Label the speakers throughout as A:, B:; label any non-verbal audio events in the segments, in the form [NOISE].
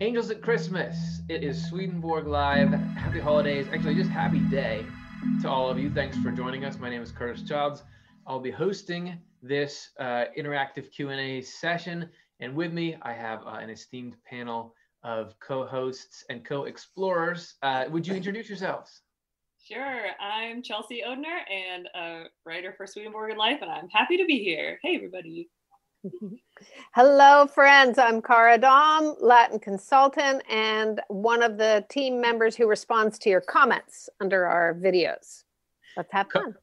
A: Angels at Christmas. It is Swedenborg Live. Happy holidays. Actually, just happy day to all of you. Thanks for joining us. My name is Curtis Childs. I'll be hosting this uh, interactive Q&A session. And with me, I have uh, an esteemed panel of co-hosts and co-explorers. Uh, would you introduce yourselves?
B: Sure. I'm Chelsea Odhner and a writer for Swedenborg Life, and I'm happy to be here. Hey, everybody.
C: Hello, friends. I'm Cara Dom, Latin consultant, and one of the team members who responds to your comments under our videos. Let's have fun.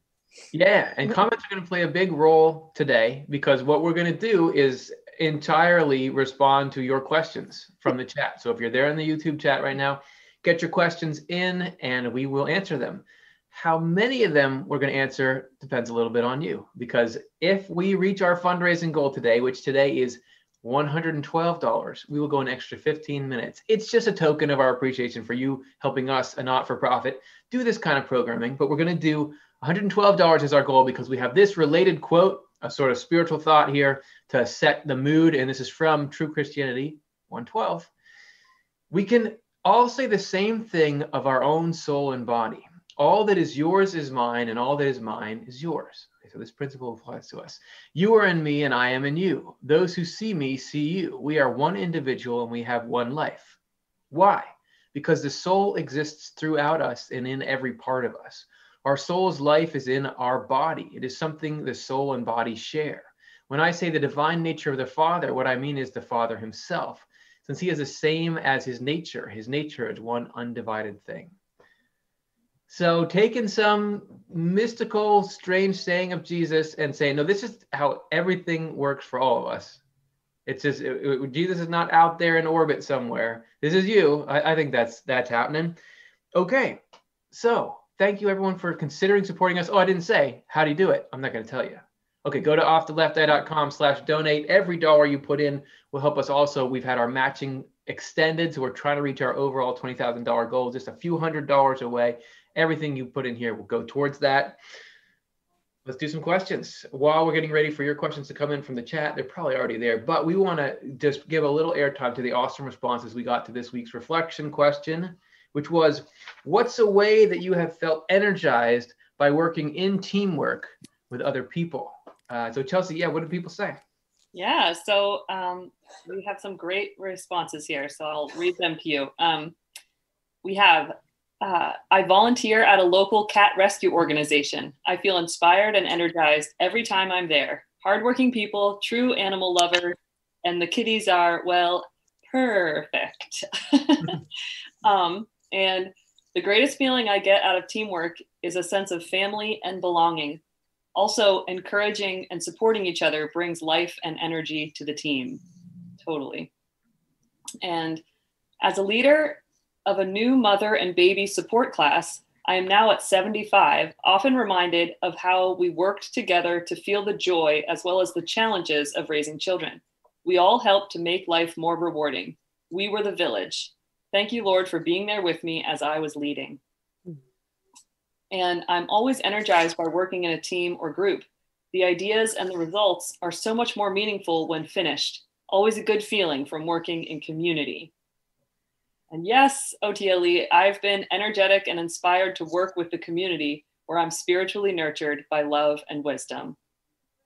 A: Yeah, and comments are going to play a big role today because what we're going to do is entirely respond to your questions from the chat. So if you're there in the YouTube chat right now, get your questions in and we will answer them. How many of them we're going to answer depends a little bit on you because if we reach our fundraising goal today, which today is $112, we will go an extra 15 minutes. It's just a token of our appreciation for you helping us, a not for profit, do this kind of programming. But we're going to do $112 is our goal because we have this related quote, a sort of spiritual thought here to set the mood. And this is from True Christianity 112. We can all say the same thing of our own soul and body. All that is yours is mine, and all that is mine is yours. So this principle applies to us. You are in me, and I am in you. Those who see me see you. We are one individual, and we have one life. Why? Because the soul exists throughout us and in every part of us. Our soul's life is in our body. It is something the soul and body share. When I say the divine nature of the Father, what I mean is the Father himself, since he is the same as his nature. His nature is one undivided thing. So taking some mystical, strange saying of Jesus and saying, no, this is how everything works for all of us. It's just it, it, Jesus is not out there in orbit somewhere. This is you. I, I think that's that's happening. Okay, so thank you everyone for considering supporting us. Oh, I didn't say how do you do it. I'm not going to tell you. Okay, go to offtheleftEye.com slash donate. Every dollar you put in will help us also. We've had our matching extended, so we're trying to reach our overall $20,000 goal, just a few hundred dollars away everything you put in here will go towards that. Let's do some questions. While we're getting ready for your questions to come in from the chat, they're probably already there, but we want to just give a little airtime to the awesome responses we got to this week's reflection question, which was What's a way that you have felt energized by working in teamwork with other people? Uh, so, Chelsea, yeah, what do people say?
B: Yeah, so um, we have some great responses here, so I'll read them to you. Um, we have uh, I volunteer at a local cat rescue organization. I feel inspired and energized every time I'm there. Hardworking people, true animal lovers, and the kitties are, well, perfect. [LAUGHS] [LAUGHS] um, and the greatest feeling I get out of teamwork is a sense of family and belonging. Also, encouraging and supporting each other brings life and energy to the team. Totally. And as a leader, of a new mother and baby support class, I am now at 75, often reminded of how we worked together to feel the joy as well as the challenges of raising children. We all helped to make life more rewarding. We were the village. Thank you, Lord, for being there with me as I was leading. And I'm always energized by working in a team or group. The ideas and the results are so much more meaningful when finished. Always a good feeling from working in community. And yes, OTLE, I've been energetic and inspired to work with the community where I'm spiritually nurtured by love and wisdom.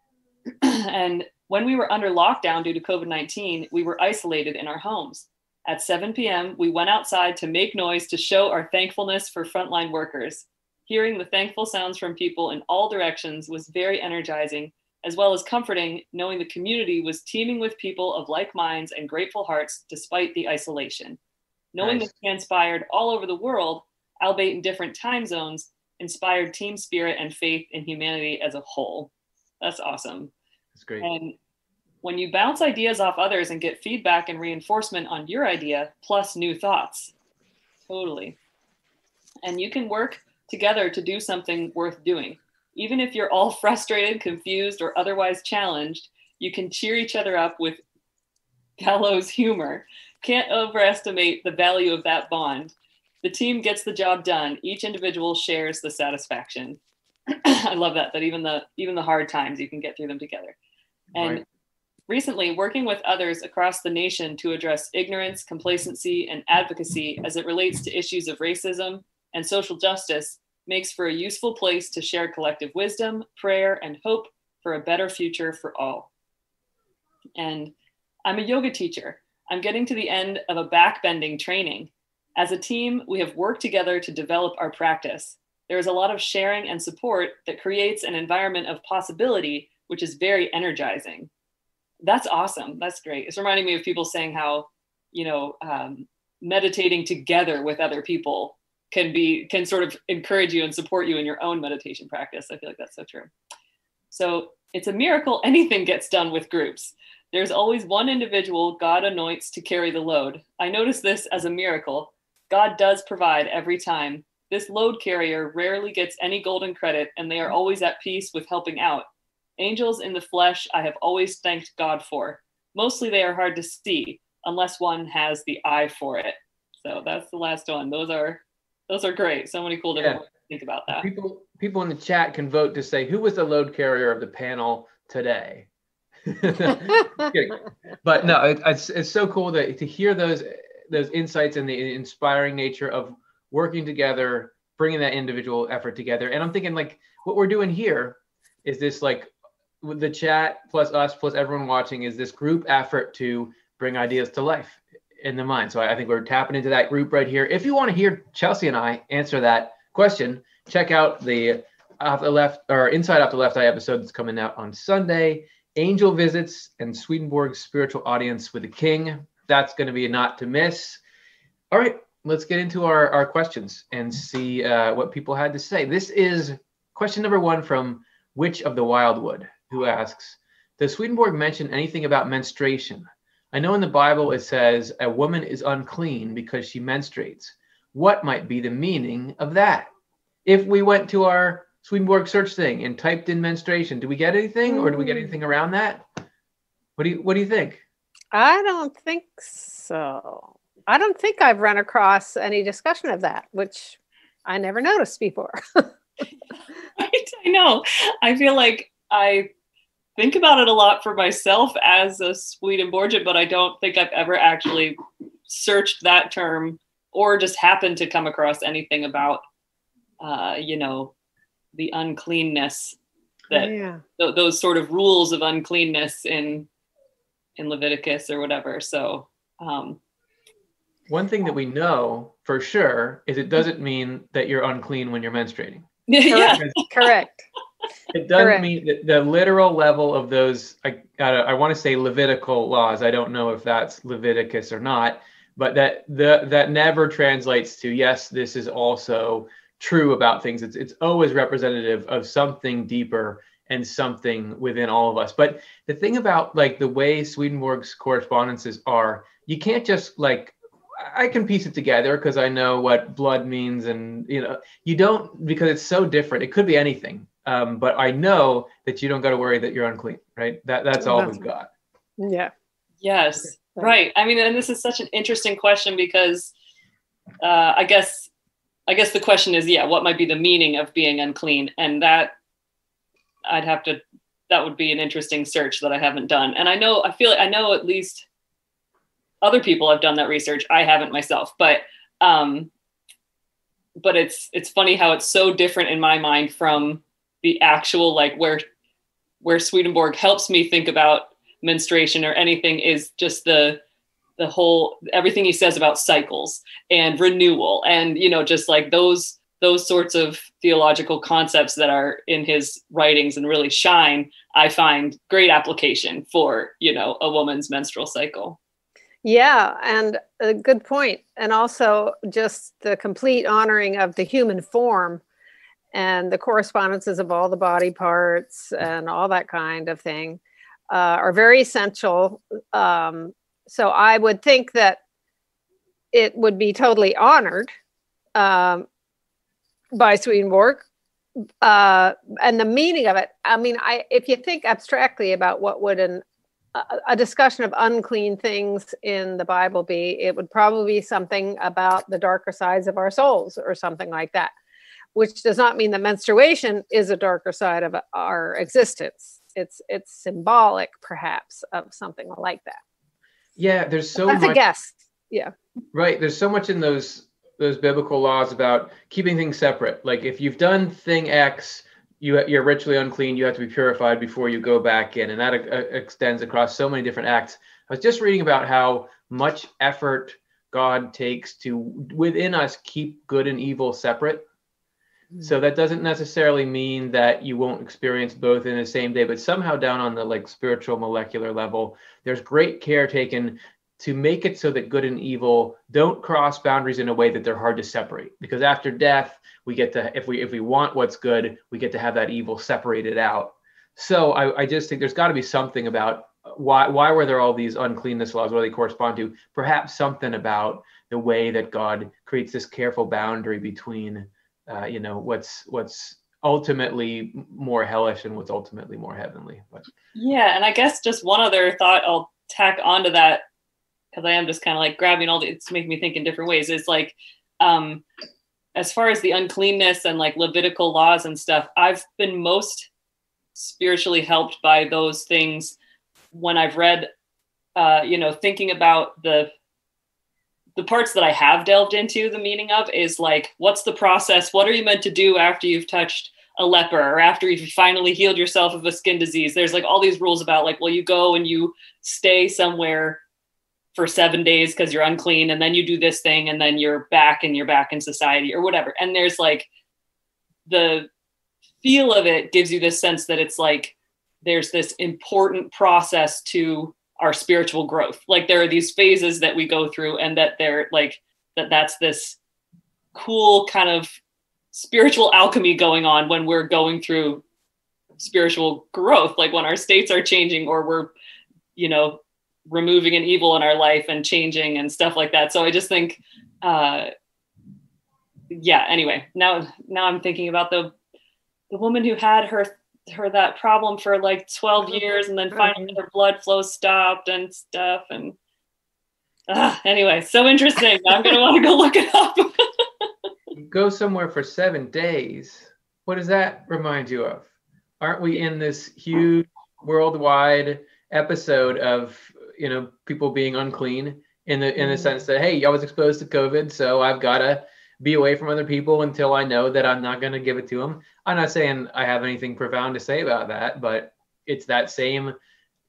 B: [CLEARS THROAT] and when we were under lockdown due to COVID 19, we were isolated in our homes. At 7 p.m., we went outside to make noise to show our thankfulness for frontline workers. Hearing the thankful sounds from people in all directions was very energizing, as well as comforting, knowing the community was teeming with people of like minds and grateful hearts despite the isolation. Knowing nice. this transpired all over the world, albeit in different time zones, inspired team spirit and faith in humanity as a whole. That's awesome.
A: That's great.
B: And when you bounce ideas off others and get feedback and reinforcement on your idea, plus new thoughts, totally. And you can work together to do something worth doing. Even if you're all [LAUGHS] frustrated, confused, or otherwise challenged, you can cheer each other up with [LAUGHS] gallows humor can't overestimate the value of that bond. The team gets the job done. Each individual shares the satisfaction. [CLEARS THROAT] I love that. That even the even the hard times you can get through them together. And right. recently working with others across the nation to address ignorance, complacency, and advocacy as it relates to issues of racism and social justice makes for a useful place to share collective wisdom, prayer, and hope for a better future for all. And I'm a yoga teacher. I'm getting to the end of a backbending training. As a team, we have worked together to develop our practice. There is a lot of sharing and support that creates an environment of possibility, which is very energizing that's awesome. That's great. It's reminding me of people saying how, you know, um, meditating together with other people can be can sort of encourage you and support you in your own meditation practice. I feel like that's so true. So it's a miracle anything gets done with groups. There's always one individual God anoints to carry the load. I notice this as a miracle. God does provide every time. This load carrier rarely gets any golden credit, and they are always at peace with helping out. Angels in the flesh, I have always thanked God for. Mostly they are hard to see unless one has the eye for it. So that's the last one. Those are those are great. So many cool different yeah. think about that.
A: People people in the chat can vote to say who was the load carrier of the panel today. But no, it, it's it's so cool to to hear those those insights and the inspiring nature of working together, bringing that individual effort together. And I'm thinking like what we're doing here is this like the chat plus us plus everyone watching is this group effort to bring ideas to life in the mind. So I, think we're tapping into that group right here. If you want to hear Chelsea and I answer that question, check out the off the left or inside off the left eye episode that's coming out on Sunday. Angel visits and Swedenborg's spiritual audience with the king. That's going to be a not to miss. All right, let's get into our, our questions and see uh, what people had to say. This is question number one from Witch of the Wildwood who asks, does Swedenborg mention anything about menstruation? I know in the Bible it says a woman is unclean because she menstruates. What might be the meaning of that? If we went to our Swedenborg search thing and typed in menstruation, do we get anything or do we get hmm. anything around that? What do you what do you think?
C: I don't think so. I don't think I've run across any discussion of that, which I never noticed before. [LAUGHS] [LAUGHS]
B: I know. I feel like I think about it a lot for myself as a Swedenborgian, but I don't think I've ever actually searched that term or just happened to come across anything about, uh, you know, the uncleanness that yeah. th- those sort of rules of uncleanness in in Leviticus or whatever. So, um,
A: one thing that we know for sure is it doesn't [LAUGHS] mean that you're unclean when you're menstruating. [LAUGHS]
C: yeah, correct
A: it doesn't Correct. mean that the literal level of those I I want to say Levitical laws. I don't know if that's Leviticus or not, but that the that never translates to yes, this is also true about things. It's it's always representative of something deeper and something within all of us. But the thing about like the way Swedenborg's correspondences are, you can't just like I can piece it together because I know what blood means, and you know, you don't because it's so different. It could be anything. Um, but I know that you don't got to worry that you're unclean, right? That that's all we've got.
C: Yeah.
B: Yes. Right. I mean, and this is such an interesting question because uh, I guess I guess the question is, yeah, what might be the meaning of being unclean? And that I'd have to that would be an interesting search that I haven't done. And I know I feel I know at least other people have done that research. I haven't myself, but um, but it's it's funny how it's so different in my mind from the actual like where where Swedenborg helps me think about menstruation or anything is just the the whole everything he says about cycles and renewal and you know just like those those sorts of theological concepts that are in his writings and really shine i find great application for you know a woman's menstrual cycle
C: yeah and a good point and also just the complete honoring of the human form and the correspondences of all the body parts and all that kind of thing uh, are very essential. Um, so I would think that it would be totally honored um, by Swedenborg. Uh, and the meaning of it, I mean, I if you think abstractly about what would an a discussion of unclean things in the Bible be, it would probably be something about the darker sides of our souls or something like that which does not mean that menstruation is a darker side of our existence. it's it's symbolic perhaps of something like that
A: Yeah, there's so
C: that's
A: much.
C: a guess yeah
A: Right. There's so much in those those biblical laws about keeping things separate. Like if you've done thing X, you you're ritually unclean. You have to be purified before you go back in, and that uh, extends across so many different acts. I was just reading about how much effort God takes to within us keep good and evil separate. So that doesn't necessarily mean that you won't experience both in the same day, but somehow down on the like spiritual molecular level, there's great care taken to make it so that good and evil don't cross boundaries in a way that they're hard to separate. Because after death, we get to if we if we want what's good, we get to have that evil separated out. So I, I just think there's got to be something about uh, why why were there all these uncleanness laws? What do they correspond to? Perhaps something about the way that God creates this careful boundary between uh, you know what's what's ultimately more hellish and what's ultimately more heavenly. But
B: Yeah, and I guess just one other thought I'll tack onto that because I am just kind of like grabbing all the it's making me think in different ways. Is like um as far as the uncleanness and like Levitical laws and stuff, I've been most spiritually helped by those things when I've read uh, you know, thinking about the the parts that I have delved into the meaning of is like, what's the process? What are you meant to do after you've touched a leper or after you've finally healed yourself of a skin disease? There's like all these rules about like, well, you go and you stay somewhere for seven days because you're unclean, and then you do this thing, and then you're back and you're back in society or whatever. And there's like the feel of it gives you this sense that it's like there's this important process to our spiritual growth. Like there are these phases that we go through and that they're like that that's this cool kind of spiritual alchemy going on when we're going through spiritual growth like when our states are changing or we're you know removing an evil in our life and changing and stuff like that. So i just think uh yeah anyway now now i'm thinking about the the woman who had her her that problem for like 12 years and then finally her blood flow stopped and stuff and uh, anyway so interesting [LAUGHS] i'm gonna want to go look it up [LAUGHS]
A: go somewhere for seven days. What does that remind you of? Aren't we in this huge worldwide episode of you know people being unclean in the in the sense that hey, I was exposed to COVID, so I've got to be away from other people until I know that I'm not going to give it to them. I'm not saying I have anything profound to say about that, but it's that same,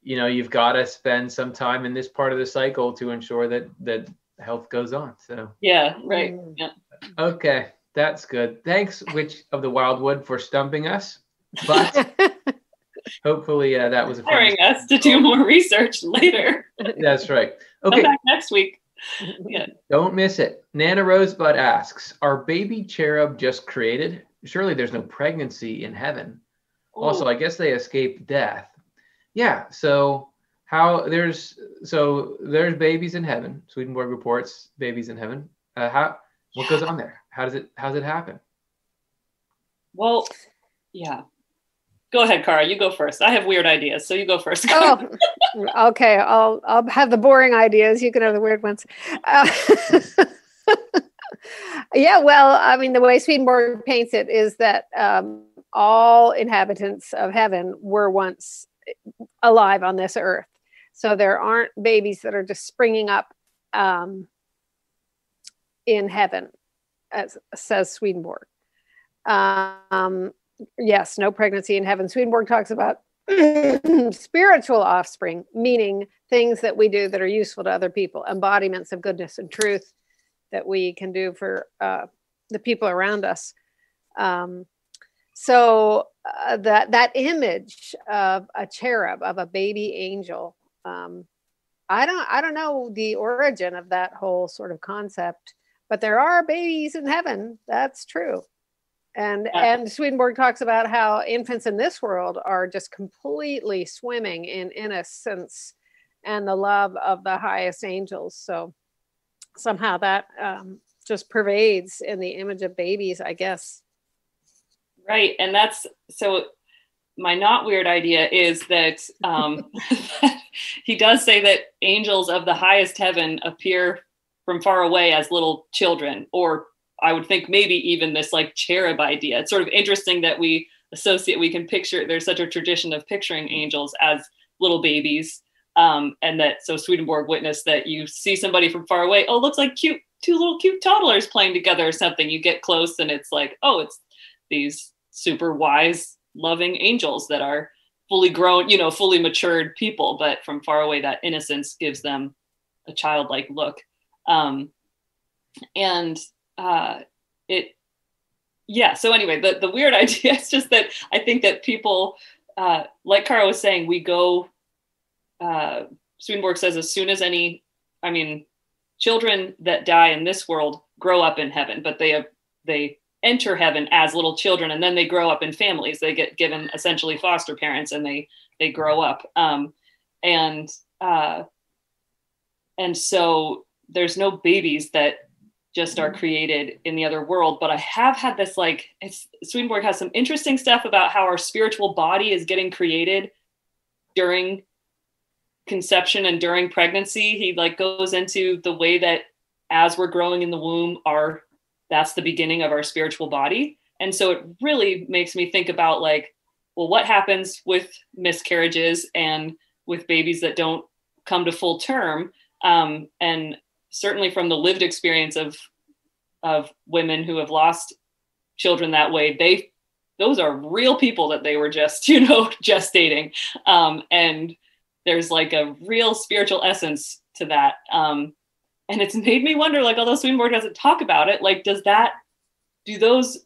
A: you know, you've got to spend some time in this part of the cycle to ensure that that health goes on. So
B: yeah right yeah
A: okay, that's good. Thanks, Witch of the Wildwood, for stumping us. But [LAUGHS] hopefully uh, that was a fun.
B: us to do more research later
A: That's right. Okay,
B: back next week [LAUGHS] yeah.
A: Don't miss it. Nana Rosebud asks, "Are baby cherub just created? Surely there's no pregnancy in heaven." also i guess they escape death. Yeah so how there's so there's babies in heaven. Swedenborg reports babies in heaven. Uh, how what goes on there? How does it how does it happen?
B: Well yeah go ahead Cara. you go first i have weird ideas so you go first [LAUGHS]
C: oh, [LAUGHS] okay. I'll I'll have the boring ideas. You can have the weird ones. Uh, [LAUGHS] yeah, well, I mean, the way Swedenborg paints it is that um, all inhabitants of heaven were once alive on this earth. So there aren't babies that are just springing up um, in heaven, as says Swedenborg. Um, yes, no pregnancy in heaven. Swedenborg talks about [CLEARS THROAT] spiritual offspring, meaning things that we do that are useful to other people, embodiments of goodness and truth that we can do for uh, the people around us. Um, so uh, that that image of a cherub, of a baby angel, um, I don't I don't know the origin of that whole sort of concept, but there are babies in heaven. That's true. And
B: Yeah.
C: and Swedenborg talks about how infants in this world are just completely swimming in innocence and the love of the highest angels. So somehow that um, just pervades in the image of babies, I guess.
B: Right. And that's so my not weird idea is that um, [LAUGHS] [LAUGHS] he does say that angels of the highest heaven appear from far away as little children, or I would think maybe even this like cherub idea. It's sort of interesting that we associate we can picture there's such a tradition of picturing angels as little babies um, and that so swedenborg witnessed that you see somebody from far away oh looks like cute two little cute toddlers playing together or something. You get close and it's like oh it's these super wise loving angels that are fully grown you know fully matured people. But from far away that innocence gives them a childlike look. Um, and uh, it yeah so anyway the, the weird [LAUGHS] idea is just that i think that people uh, like Cara was saying we go uh, Swedenborg says as soon as any i mean children that die in this world grow up in heaven but they have they enter heaven as little children and then they grow up in families. They get given essentially foster parents and they they grow up. Um, and uh, and so there's no babies that just are created in the other world. But I have had this like it's Swedenborg has some interesting stuff about how our spiritual body is getting created during conception and during pregnancy. He like goes into the way that as we're growing in the womb, our that's the beginning of our spiritual body. And so it really makes me think about like, well, what happens with miscarriages and with babies that don't come to full term? Um, and certainly from the lived experience of of women who have lost children that way they those are real people that they were just [LAUGHS] you know gestating. Um, and there's like a real spiritual essence to that. Um, and it's made me wonder like although swedenborg doesn't talk about it like does that do those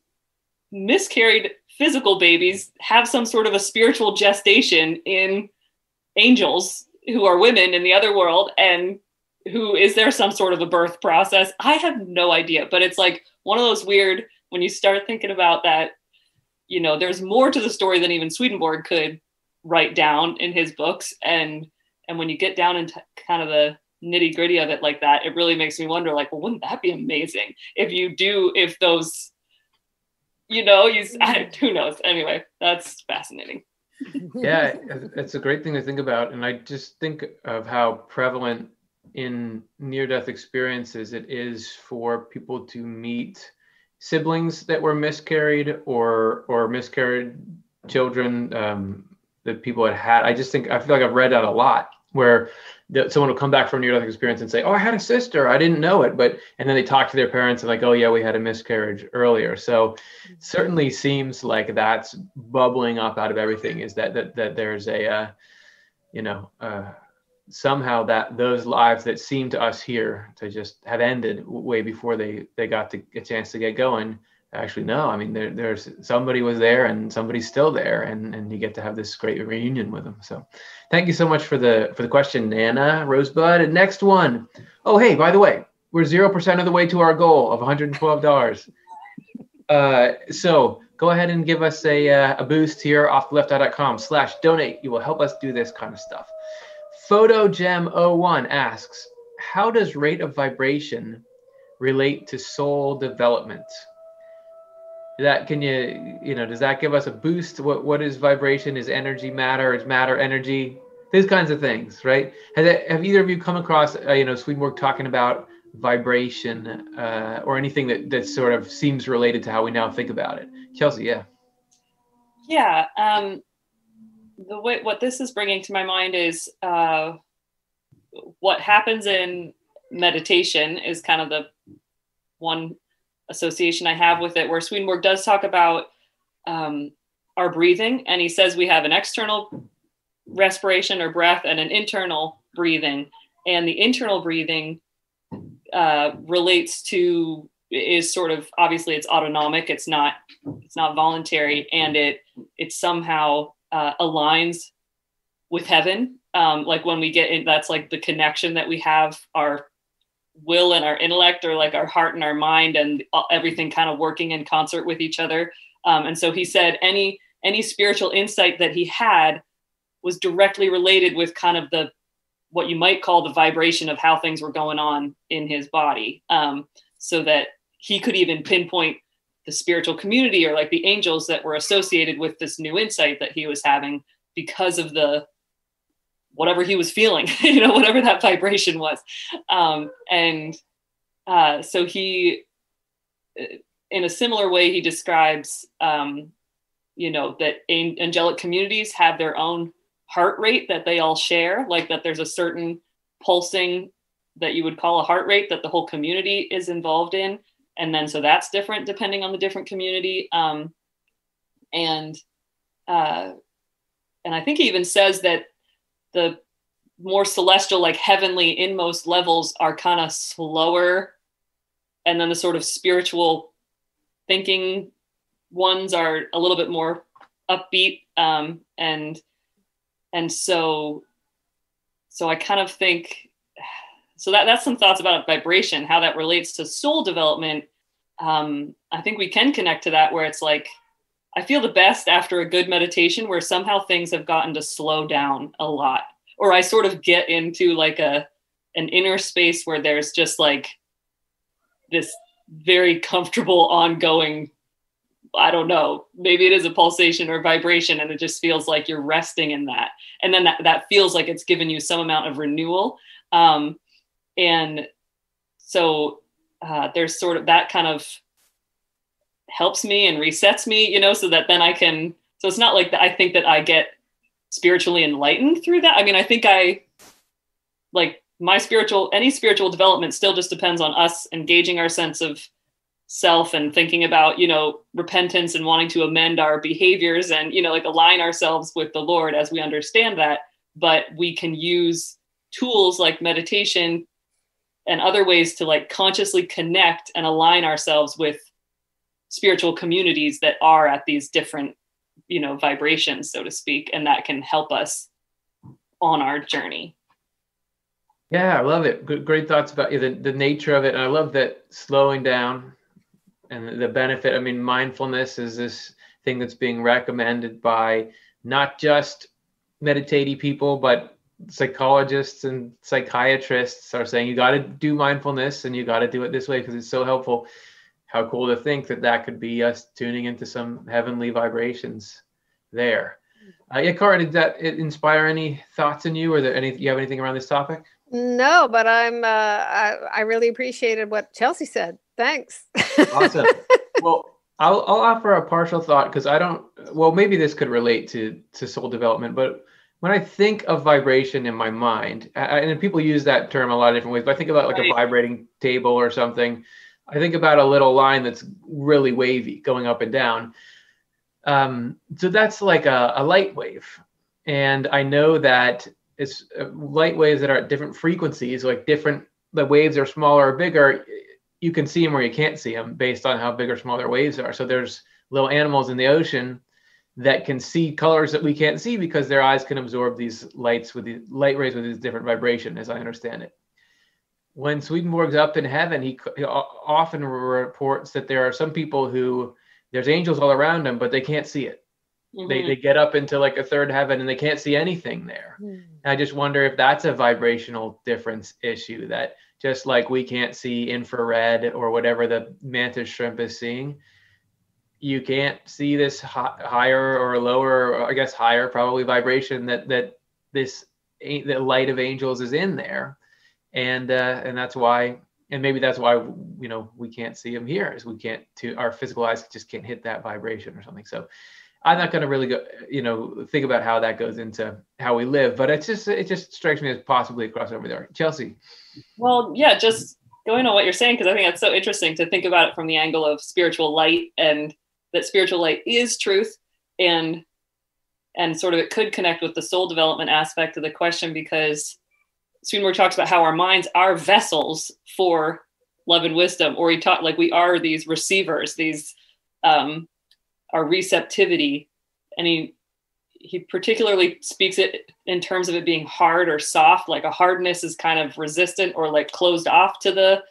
B: miscarried physical babies have some sort of a spiritual gestation in angels who are women in the other world? And who is there some sort of a birth process? I have no idea, but it's like one of those weird when you start thinking about that, you know, there's more to the story than even Swedenborg could write down in his books. And and when you get down into kind of the nitty gritty of it like that, it really makes me wonder, like, well, wouldn't that be amazing if you do, if those, you know, you, I, mm-hmm. who knows? Anyway, that's fascinating.
A: yeah, it's a great thing to think about. And I just think of how prevalent in near death experiences it is for people to meet siblings that were miscarried or or miscarried children um, that people had had. I just think I feel like I've read that a lot where someone will come back from near death experience and say, "Oh, I had a sister. I didn't know it," but and then they talk to their parents and like, "Oh yeah, we had a miscarriage earlier." So certainly seems like that's bubbling up out of everything. Is that that that there's a uh, you know. Uh, somehow that those lives that seem to us here to just have ended way before they they got to a chance to get going actually no. I mean there, there's somebody was there and somebody's still there and and you get to have this great reunion with them. So thank you so much for the for the question nana rosebud. And next one. Oh hey by the way we're 0% of the way to our goal of $112 uh, so go ahead and give us a, uh, a boost here off left.com slash donate. You will help us do this kind of stuff PhotoGem01 asks, how does rate of vibration relate to soul development? That can you you know does that give us a boost? What what is vibration? Is energy matter? Is matter energy? These kinds of things, right? Have, have either of you come across uh, you know Swedenborg talking about vibration uh, or anything that that sort of seems related to how we now think about it? Chelsea, yeah.
B: Yeah, um, the way what this is bringing to my mind is uh, what happens in meditation is kind of the one association I have with it, where Swedenborg does talk about um, our breathing, and he says we have an external respiration or breath and an internal breathing, and the internal breathing uh, relates to is sort of obviously it's autonomic it's not it's not voluntary and it it's somehow uh, aligns with heaven. Um, like when we get in, that's like the connection that we have our will and our intellect, or like our heart and our mind, and everything kind of working in concert with each other. Um, and so he said any any spiritual insight that he had was directly related with kind of the what you might call the vibration of how things were going on in his body um, so that he could even pinpoint the spiritual community or like the angels that were associated with this new insight that he was having because of the whatever he was feeling [LAUGHS] you know whatever that vibration was. Um, and uh, so he in a similar way he describes um, you know that angelic communities have their own heart rate that they all share like that there's a certain pulsing that you would call a heart rate that the whole community is involved in and then so that's different depending on the different community um, and uh, and i think he even says that the more celestial like heavenly inmost levels are kind of slower and then the sort of spiritual thinking ones are a little bit more upbeat um, and and so so i kind of think so that, that's some thoughts about vibration how that relates to soul development um, i think we can connect to that where it's like i feel the best after a good meditation where somehow things have gotten to slow down a lot or i sort of get into like a an inner space where there's just like this very comfortable ongoing I don't know, maybe it is a pulsation or vibration, and it just feels like you're resting in that. And then that, that feels like it's given you some amount of renewal. Um, and so uh, there's sort of that kind of helps me and resets me, you know, so that then I can. So it's not like that. I think that I get spiritually enlightened through that. I mean, I think I like my spiritual, any spiritual development still just depends on us engaging our sense of self and thinking about you know repentance and wanting to amend our behaviors and you know like align ourselves with the lord as we understand that but we can use tools like meditation and other ways to like consciously connect and align ourselves with spiritual communities that are at these different you know vibrations so to speak and that can help us on our journey.
A: Yeah i love it. Good, great thoughts about the, the nature of it and i love that slowing down and the benefit i mean mindfulness is this thing that's being recommended by not just meditating people but psychologists and psychiatrists are saying you got to do mindfulness and you got to do it this way because it's so helpful how cool to think that that could be us tuning into some heavenly vibrations there uh, yeah Cara, did that inspire any thoughts in you or there any you have anything around this topic
C: no but i'm uh, I, I really appreciated what chelsea said Thanks.
A: awesome. [LAUGHS] Well, I'll, I'll offer a partial thought because I don't. Well, maybe this could relate to to soul development, but when I think of vibration in my mind, and people use that term a lot of different ways, but I think about like right. a vibrating table or something. I think about a little line that's really wavy going up and down. Um, so that's like a, a light wave, and I know that it's uh, light waves that are at different frequencies, like different. The waves are smaller or bigger you can see them or you can't see them based on how big or small their waves are. So there's little animals in the ocean that can see colors that we can't see because their eyes can absorb these lights with the light rays with these different vibration, as I understand it. When Swedenborg's up in heaven, he, he often reports that there are some people who there's angels all around them, but they can't see it. Mm-hmm. They, they get up into like a third heaven and they can't see anything there. Mm-hmm. I just wonder if that's a vibrational difference issue that just like we can't see infrared or whatever the mantis shrimp is seeing you can't see this higher or lower or i guess higher probably vibration that that this the light of angels is in there. And uh, and that's why and maybe that's why you know we can't see them here is we can't to our physical eyes just can't hit that vibration or something. So i'm not going to really go you know think about how that goes into how we live but it's just it just strikes me as possibly a crossover there. Chelsea?
B: Well, yeah, just going on what you're saying, because I think that's so interesting to think about it from the angle of spiritual light and that spiritual light is truth and and sort of it could connect with the soul development aspect of the question because Swedenborg talks about how our minds are vessels for love and wisdom, or he taught like we are these receivers, these um, our receptivity, and he he particularly speaks it in terms of it being hard or soft like a hardness is kind of resistant or like closed off to the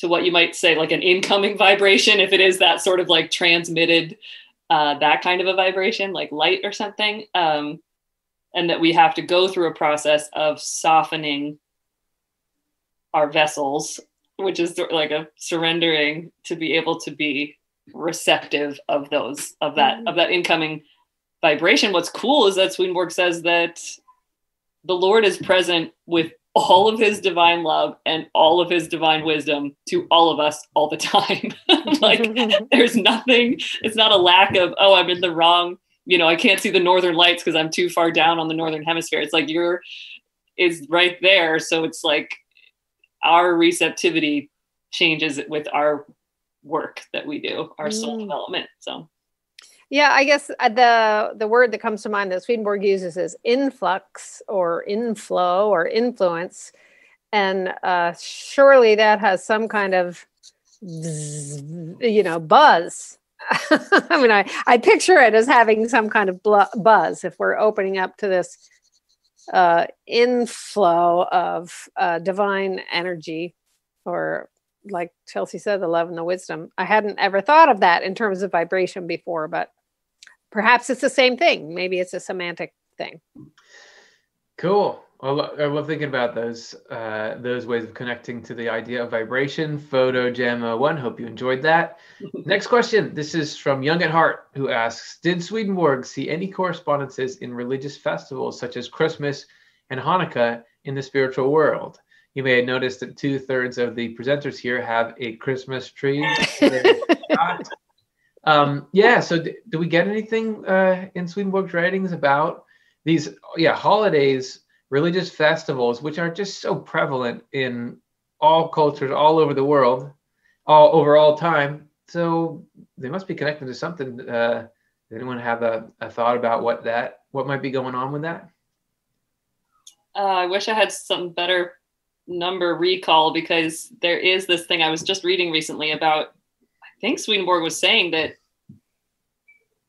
B: to what you might say like an incoming [LAUGHS] vibration if it is that sort of like transmitted uh, that kind of a vibration like light or something um, and that we have to go through a process of softening our vessels which is like a surrendering to be able to be receptive of those of that mm-hmm. of that incoming vibration. What's cool is that Swedenborg says that the Lord is present with all of his divine love and all of his divine wisdom to all of us all the time. [LAUGHS] like [LAUGHS] there's nothing, it's not a lack of, oh, I'm in the wrong, you know, I can't see the northern lights because I'm too far down on the northern hemisphere. It's like you're is right there. So it's like our receptivity changes with our work that we do, our soul mm. development. So
C: yeah, I guess uh, the the word that comes to mind that Swedenborg uses is influx or inflow or influence, and uh, surely that has some kind of you know buzz. [LAUGHS] I mean, I I picture it as having some kind of buzz if we're opening up to this uh, inflow of uh, divine energy, or like Chelsea said, the love and the wisdom. I hadn't ever thought of that in terms of vibration before, but perhaps it's the same thing. Maybe it's a semantic thing.
A: Cool. I, lo- I love thinking about those uh, those ways of connecting to the idea of vibration. Photo Jam one. Hope you enjoyed that. [LAUGHS] Next question. This is from Young at Heart, who asks: Did Swedenborg see any correspondences in religious festivals such as Christmas and Hanukkah in the spiritual world? You may have noticed that two thirds of the presenters here have a Christmas tree. [LAUGHS] Um, yeah. So, d- do we get anything uh, in Swedenborg's writings about these? Yeah, holidays, religious festivals, which are just so prevalent in all cultures all over the world, all over all time. So they must be connected to something. Uh, anyone have a, a thought about what that what might be going on with that?
B: Uh, I wish I had some better number recall because there is this thing I was just reading recently about think Swedenborg was saying that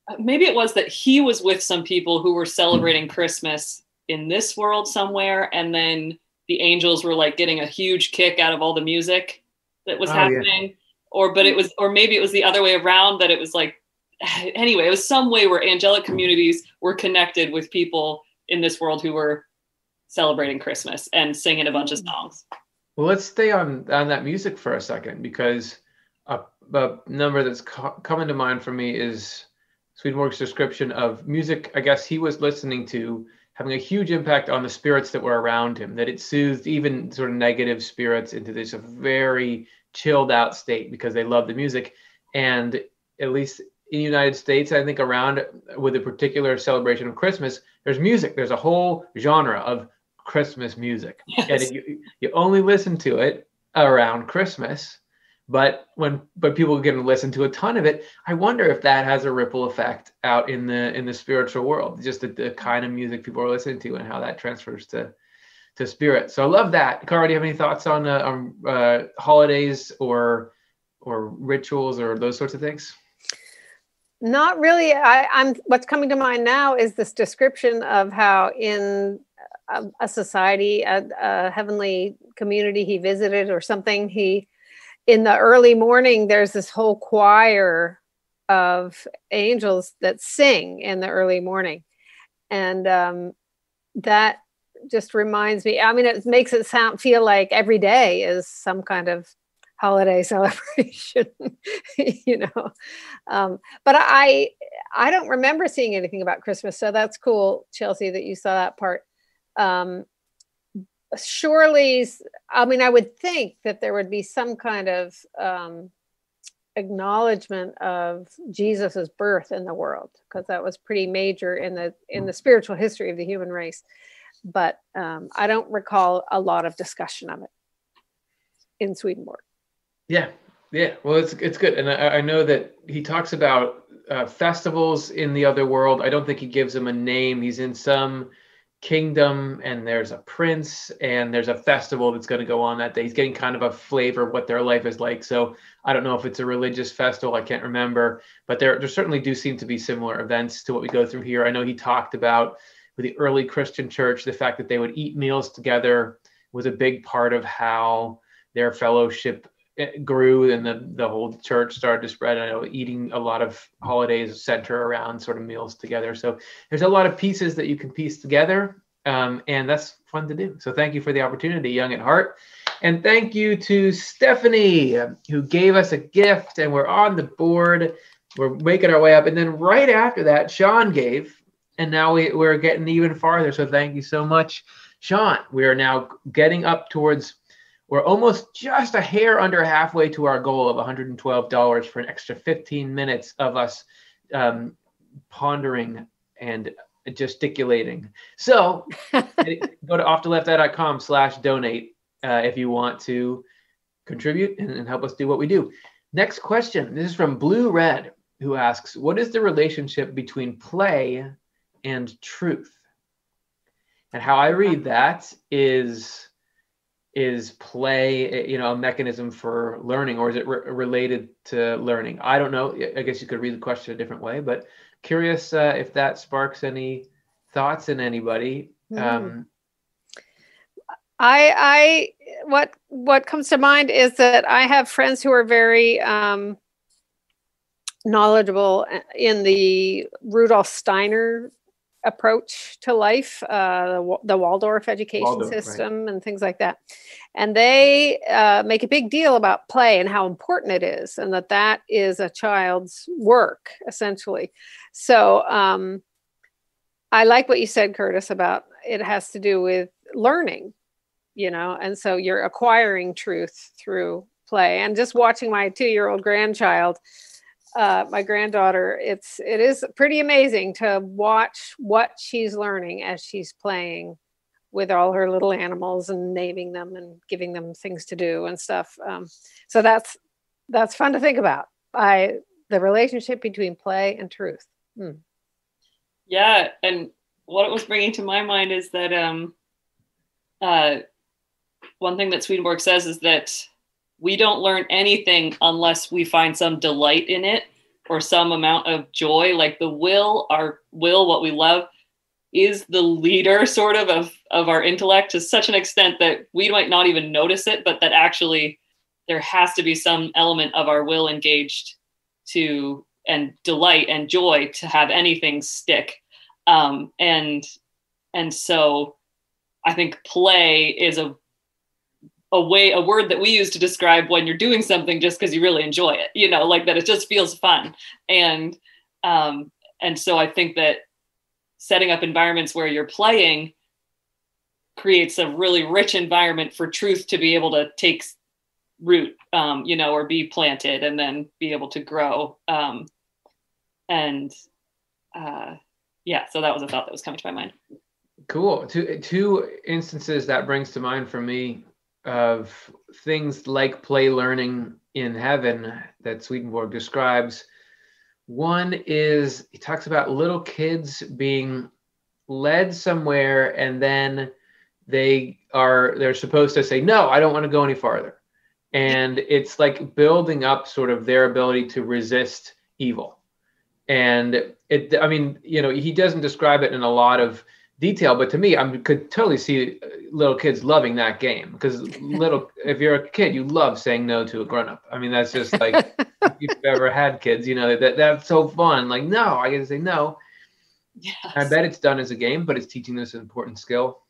B: uh, maybe it was that he was with some people who were celebrating Christmas in this world somewhere, and then the angels were like getting a huge kick out of all the music that was oh, happening. Yeah. Or, but it was, or maybe it was the other way around that it was like, [SIGHS] anyway, it was some way where angelic communities were connected with people in this world who were celebrating Christmas and singing a bunch of songs.
A: Well, let's stay on on that music for a second because a, a number that's co- coming to mind for me is Swedenborg's description of music. I guess he was listening to having a huge impact on the spirits that were around him. That it soothed even sort of negative spirits into this very chilled out state because they love the music. And at least in the United States, I think around with a particular celebration of Christmas, there's music. There's a whole genre of Christmas music, yes. and you you only listen to it around Christmas but when but people get to listen to a ton of it. I wonder if that has a ripple effect out in the in the spiritual world just the, the kind of music people are listening to and how that transfers to to spirit. So i love that. Cara, do you have any thoughts on, uh, on uh, holidays or or rituals or those sorts of things?
C: Not really. I, i'm what's coming to mind now is this description of how in a, a society a, a heavenly community he visited or something he in the early morning there's this whole choir of angels that sing in the early morning. And um, that just reminds me i mean it makes it sound feel like every day is some kind of holiday [LAUGHS] celebration you know? Um, but i i don't remember seeing anything about christmas so that's cool chelsea that you saw that part. Um, surely i mean i would think that there would be some kind of um, acknowledgement of jesus's birth in the world because that was pretty major in the in the spiritual history of the human race. But um, i don't recall a lot of discussion of it in swedenborg
A: yeah yeah. Well it's it's good. And i, I know that he talks about uh, festivals in the other world. I don't think he gives them a name. He's in some kingdom and there's a prince and there's a festival that's going to go on that day. He's getting kind of a flavor of what their life is like. So i don't know if it's a religious festival i can't remember but there, there certainly do seem to be similar events to what we go through here. I know he talked about with the early christian church the fact that they would eat meals together was a big part of how their fellowship grew and the, the whole church started to spread. I know eating a lot of holidays center around sort of meals together. So there's a lot of pieces that you can piece together. Um, and that's fun to do. So thank you for the opportunity, Young at Heart. And thank you to Stephanie, who gave us a gift, and we're on the board. We're making our way up. And then right after that, Sean gave, and now we, we're getting even farther. So thank you so much, Sean, we are now getting up towards, we're almost just a hair under halfway to our goal of $112 for an extra 15 minutes of us um, pondering and gesticulating. So [LAUGHS] go to offtoleft.com slash donate uh, if you want to contribute and, and help us do what we do. Next question. This is from Blue Red, who asks, What is the relationship between play and truth? And how I read that is is play you know a mechanism for learning or is it re- related to learning i don't know i guess you could read the question a different way but curious uh, if that sparks any thoughts in anybody mm. um,
C: I, I, what, what comes to mind is that I have friends who are very um, knowledgeable in the Rudolf Steiner approach to life, uh, the Waldorf education Waldorf, system, right. and things like that. And they uh, make a big deal about play and how important it is, and that that is a child's work essentially. So um, I like what you said, Curtis, about it has to do with learning you know and so you're acquiring truth through play and just watching my two year old grandchild uh, my granddaughter it's it is pretty amazing to watch what she's learning as she's playing with all her little animals and naming them and giving them things to do and stuff. Um, so that's that's fun to think about. I the relationship between play and truth. Hmm.
B: yeah and what it was bringing to my mind is that um uh one thing that Swedenborg says is that we don't learn anything unless we find some delight in it or some amount of joy. Like the will, our will, what we love, is the leader [LAUGHS] sort of of, of our intellect to such an extent that we might not even notice it, but that actually there has to be some element of our will engaged to and delight and joy to have anything stick. Um, and and so I think play is a a way a word that we use to describe when you're doing something just because you really enjoy it you know like that it just feels fun. And um and so i think that setting up environments where you're playing creates a really rich environment for truth to be able to take root um you know or be planted and then be able to grow um and uh yeah so that was a thought that was coming to my mind.
A: Cool. Two two instances that brings to mind for me of things like play learning in heaven that Swedenborg describes. One is he talks about little kids being led somewhere and then they are they're supposed to say no i don't want to go any farther and it's like building up sort of their ability to resist evil and it i mean you know he doesn't describe it in a lot of detail, but to me, I could totally see uh, little kids loving that game because [LAUGHS] little, if you're a kid, you love saying no to a grown up. I mean, that's just like if you've ever had kids, you know that that's so fun. Like, no, I get to say no. Yes. I bet it's done as a game, but it's teaching this important skill.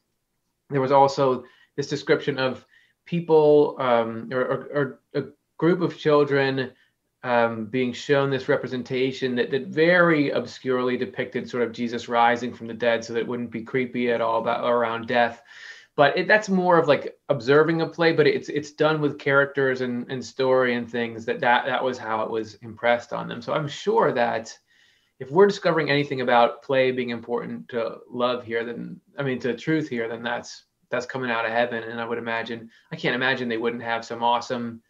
A: There was also this description of people um, or, or, or a group of children um, being shown this representation that, that very obscurely depicted sort of Jesus rising from the dead so that it wouldn't be creepy at all about around death. But it, that's more of like observing a play, but it's it's done with characters and, and story and things that, that that was how it was impressed on them. So I'm sure that if we're discovering anything about play being important to love here, then I mean to truth here, then that's that's coming out of heaven. And I would imagine I can't imagine they wouldn't have some awesome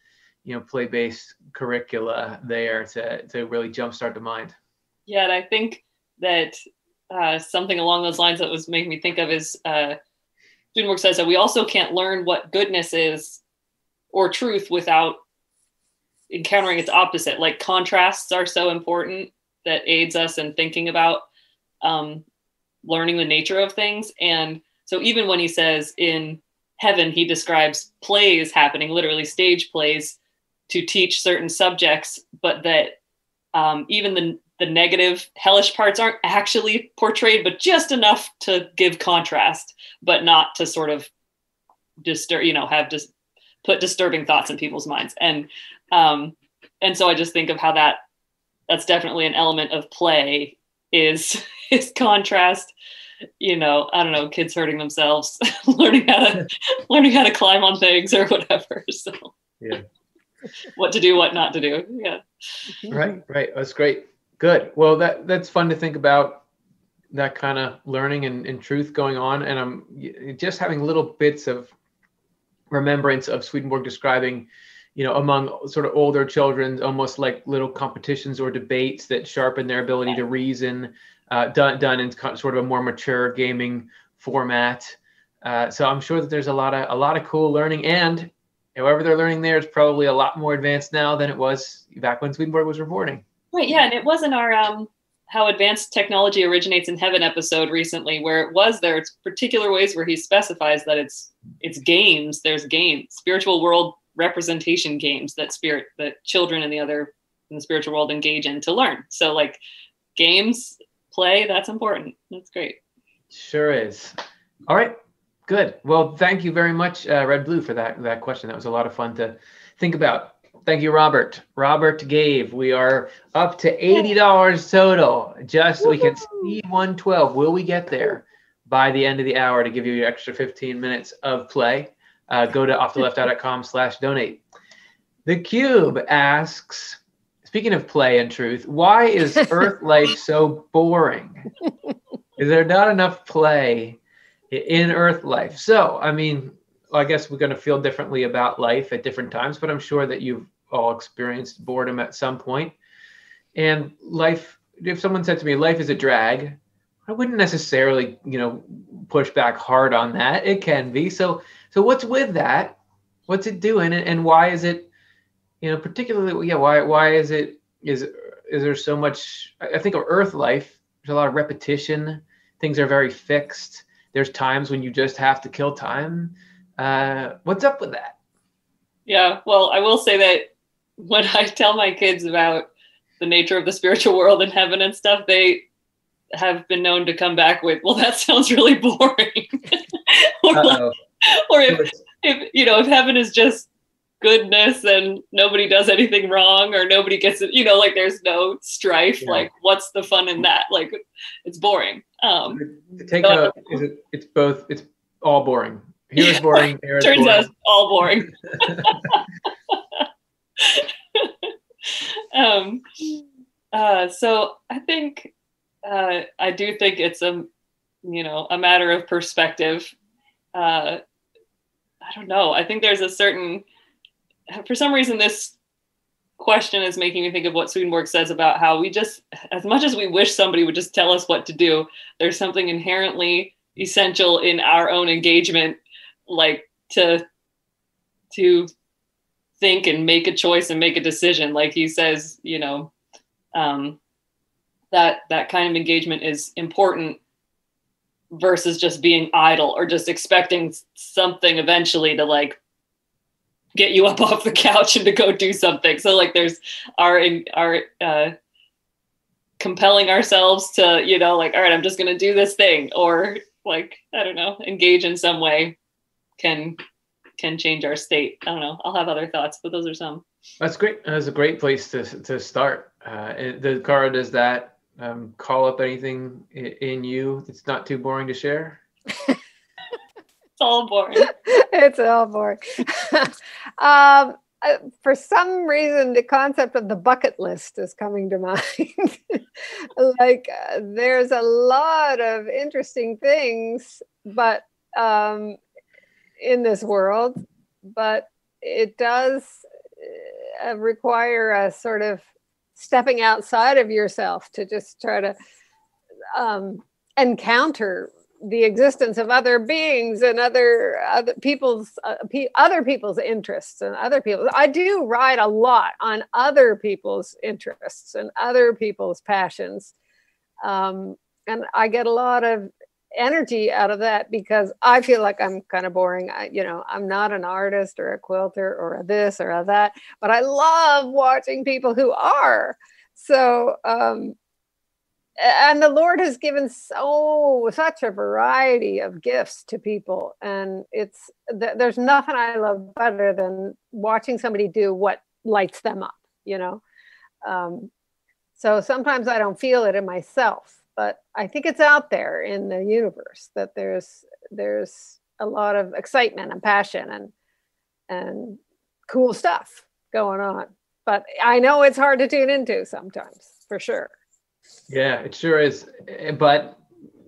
A: you know play based curricula there to to really jumpstart the mind
B: yeah and i think that uh, something along those lines that was making me think of is uh, Swedenborg says that we also can't learn what goodness is or truth without encountering its opposite. Like contrasts are so important that aids us in thinking about um, learning the nature of things. And so even when he says in heaven, he describes plays happening, literally stage plays to teach certain subjects, but that um, even the the negative hellish parts aren't actually portrayed, but just enough to give contrast, but not to sort of disturb, you know, have just put disturbing thoughts in people's minds. And um, and so I just think of how that that's definitely an element of play is [LAUGHS] is contrast you know, I don't know, kids hurting themselves, [LAUGHS] learning how to [LAUGHS] learning how to climb on things or whatever. So
A: Yeah.
B: What to do, what not to do. Yeah.
A: Right, right. That's great. Good. Well, that that's fun to think about that kind of learning and, and truth going on. And I'm just having little bits of remembrance of Swedenborg describing, you know, among sort of older children, almost like little competitions or debates that sharpen their ability to reason, uh, done done in sort of a more mature gaming format. Uh, so I'm sure that there's a lot of a lot of cool learning, and however they're learning there is probably a lot more advanced now than it was back when Swedenborg was reporting.
B: Right. Yeah. And it wasn't our um, how advanced technology originates in heaven episode recently, where it was there. It's particular ways where he specifies that it's it's games. There's games, spiritual world representation games that spirit that children in the other in the spiritual world engage in to learn. So like games, play, that's important. That's great.
A: Sure is. All right. Good. Well, thank you very much, uh, Red Blue, for that that question. That was a lot of fun to think about. Thank you, Robert. Robert gave. We are up to eighty dollars total. Just we can see one twelve. Will we get there by the end of the hour to give you your extra fifteen minutes of play? Uh, go to offtheleftEye.com [LAUGHS] slash donate. The Cube asks, speaking of play and truth, why is [LAUGHS] Earth life so boring? Is there not enough play in Earth life? So, I mean, I guess we're going to feel differently about life at different times, but I'm sure that you've all experienced boredom at some point. And life, if someone said to me, life is a drag, I wouldn't necessarily, you know, push back hard on that. It can be. So, so what's with that? What's it doing, and, why is it, you know, particularly, yeah, why why is it is is there so much? I think of Earth life. There's a lot of repetition. Things are very fixed. There's times when you just have to kill time. Uh, what's up with that?
B: Yeah. Well, I will say that when I tell my kids about the nature of the spiritual world and heaven and stuff, they have been known to come back with, "Well, that [LAUGHS] sounds really boring," [LAUGHS] or, like- or if, if you know, if heaven is just goodness and nobody does anything wrong or nobody gets it, you know, like there's no strife.
A: Yeah.
B: Like, what's the fun in that? Like, it's boring. Um,
A: to take a is it it's both it's all boring here is boring there is
B: turns
A: boring.
B: out it's all boring. [LAUGHS] um, uh, so I think uh, I do think it's a you know a matter of perspective. Uh, I don't know. I think there's a certain for some reason this question is making me think of what Swedenborg says about how we just as much as we wish somebody would just tell us what to do, there's something inherently essential in our own engagement like to to think and make a choice and make a decision. Like he says you know um, that that kind of engagement is important versus just being idle or just expecting something eventually to like get you up [LAUGHS] off the couch and to go do something so like there's our our uh compelling ourselves to you know like all right i'm just going to do this thing or like i don't know engage in some way can can change our state i don't know i'll have other thoughts but those are some
A: That's great. That's a great place to to start. Uh, the card does that um, call up anything in you that's not too boring to share? [LAUGHS]
B: all boring [LAUGHS]
C: it's all boring. [LAUGHS] um, uh, for some reason, the concept of the bucket list is coming to [LAUGHS] mind. like, uh, there's a lot of interesting things, but um, in this world, but it does uh, require a sort of stepping outside of yourself to just try to um, encounter the existence of other beings and other other people's uh, pe- other people's interests and other people i do ride a lot on other people's interests and other people's passions. Um, and i get a lot of energy out of that because i feel like i'm kind of boring. I, you know i'm not an artist or a quilter or a this or a that but i love watching people who are. So um, and the lord has given so such a variety of gifts to people and it's th- there's nothing i love better than watching somebody do what lights them up you know um, so sometimes i don't feel it in myself but I think it's out there in the universe that there's there's a lot of excitement and passion and and cool stuff going on. But I know it's hard to tune into sometimes, for sure.
A: Yeah, it sure is. Eh, but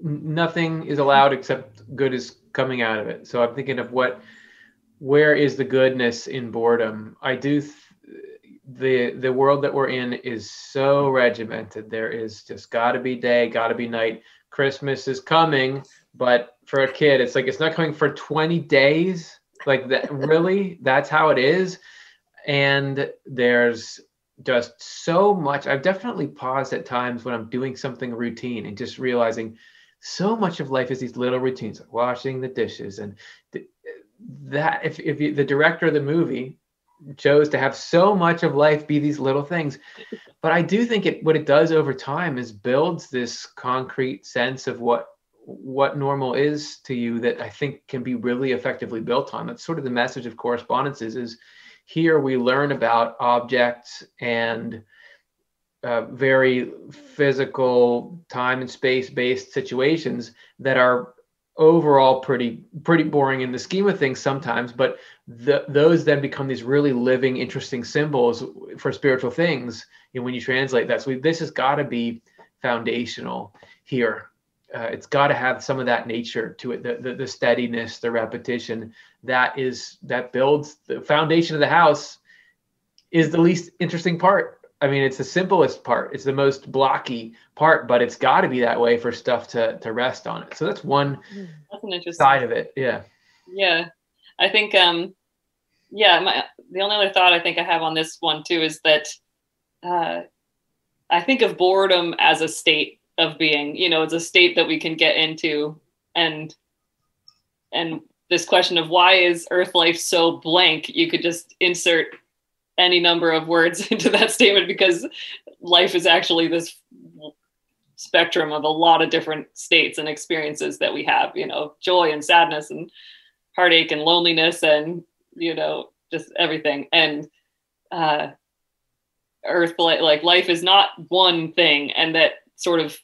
A: nothing is allowed except good is coming out of it. So I'm thinking of what, where is the goodness in boredom? I do. Th- the the world that we're in is so regimented. There is just got to be day, got to be night. Christmas is coming, but for a kid, it's like it's not coming for 20 days. Like that, [LAUGHS] really? That's how it is. And there's just so much. I've definitely paused at times when I'm doing something routine and just realizing so much of life is these little routines, like washing the dishes, and that if if you, the director of the movie chose to have so much of life be these little things but i do think it what it does over time is builds this concrete sense of what what normal is to you that i think can be really effectively built on that's sort of the message of correspondences is here we learn about objects and uh, very physical time and space based situations that are overall pretty pretty boring in the scheme of things sometimes but the, those then become these really living interesting symbols for spiritual things know, when you translate that. So this has got to be foundational here uh, it's got to have some of that nature to it the, the, the steadiness the repetition that is that builds the foundation of the house is the least interesting part I mean, it's the simplest part. It's the most blocky part, but it's got to be that way for stuff to to rest on it. So that's one
B: that's an interesting
A: side of it. Yeah.
B: Yeah, I think. um Yeah, my the only other thought I think I have on this one too is that uh, I think of boredom as a state of being. You know, it's a state that we can get into, and and this question of why is Earth life so blank? You could just insert any number of words [LAUGHS] into that statement because life is actually this spectrum of a lot of different states and experiences that we have you know joy and sadness and heartache and loneliness and you know just everything and uh earth like life is not one thing and that sort of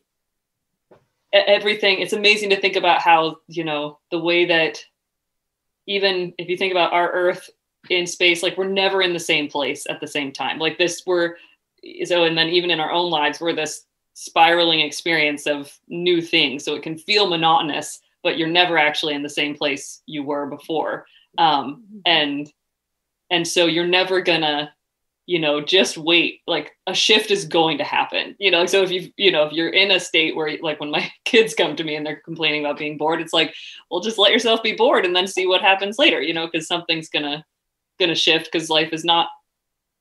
B: everything. It's amazing to think about how you know the way that even if you think about our earth in space like we're never in the same place at the same time. Like this we're so and then even in our own lives we're this spiraling experience of new things. So it can feel monotonous but you're never actually in the same place you were before. Um, and and so you're never gonna you know just wait like a shift is going to happen you know so if you you know if you're in a state where like when my [LAUGHS] kids come to me and they're complaining about being bored it's like well just let yourself be bored and then see what happens later you know because something's gonna going to shift because life is not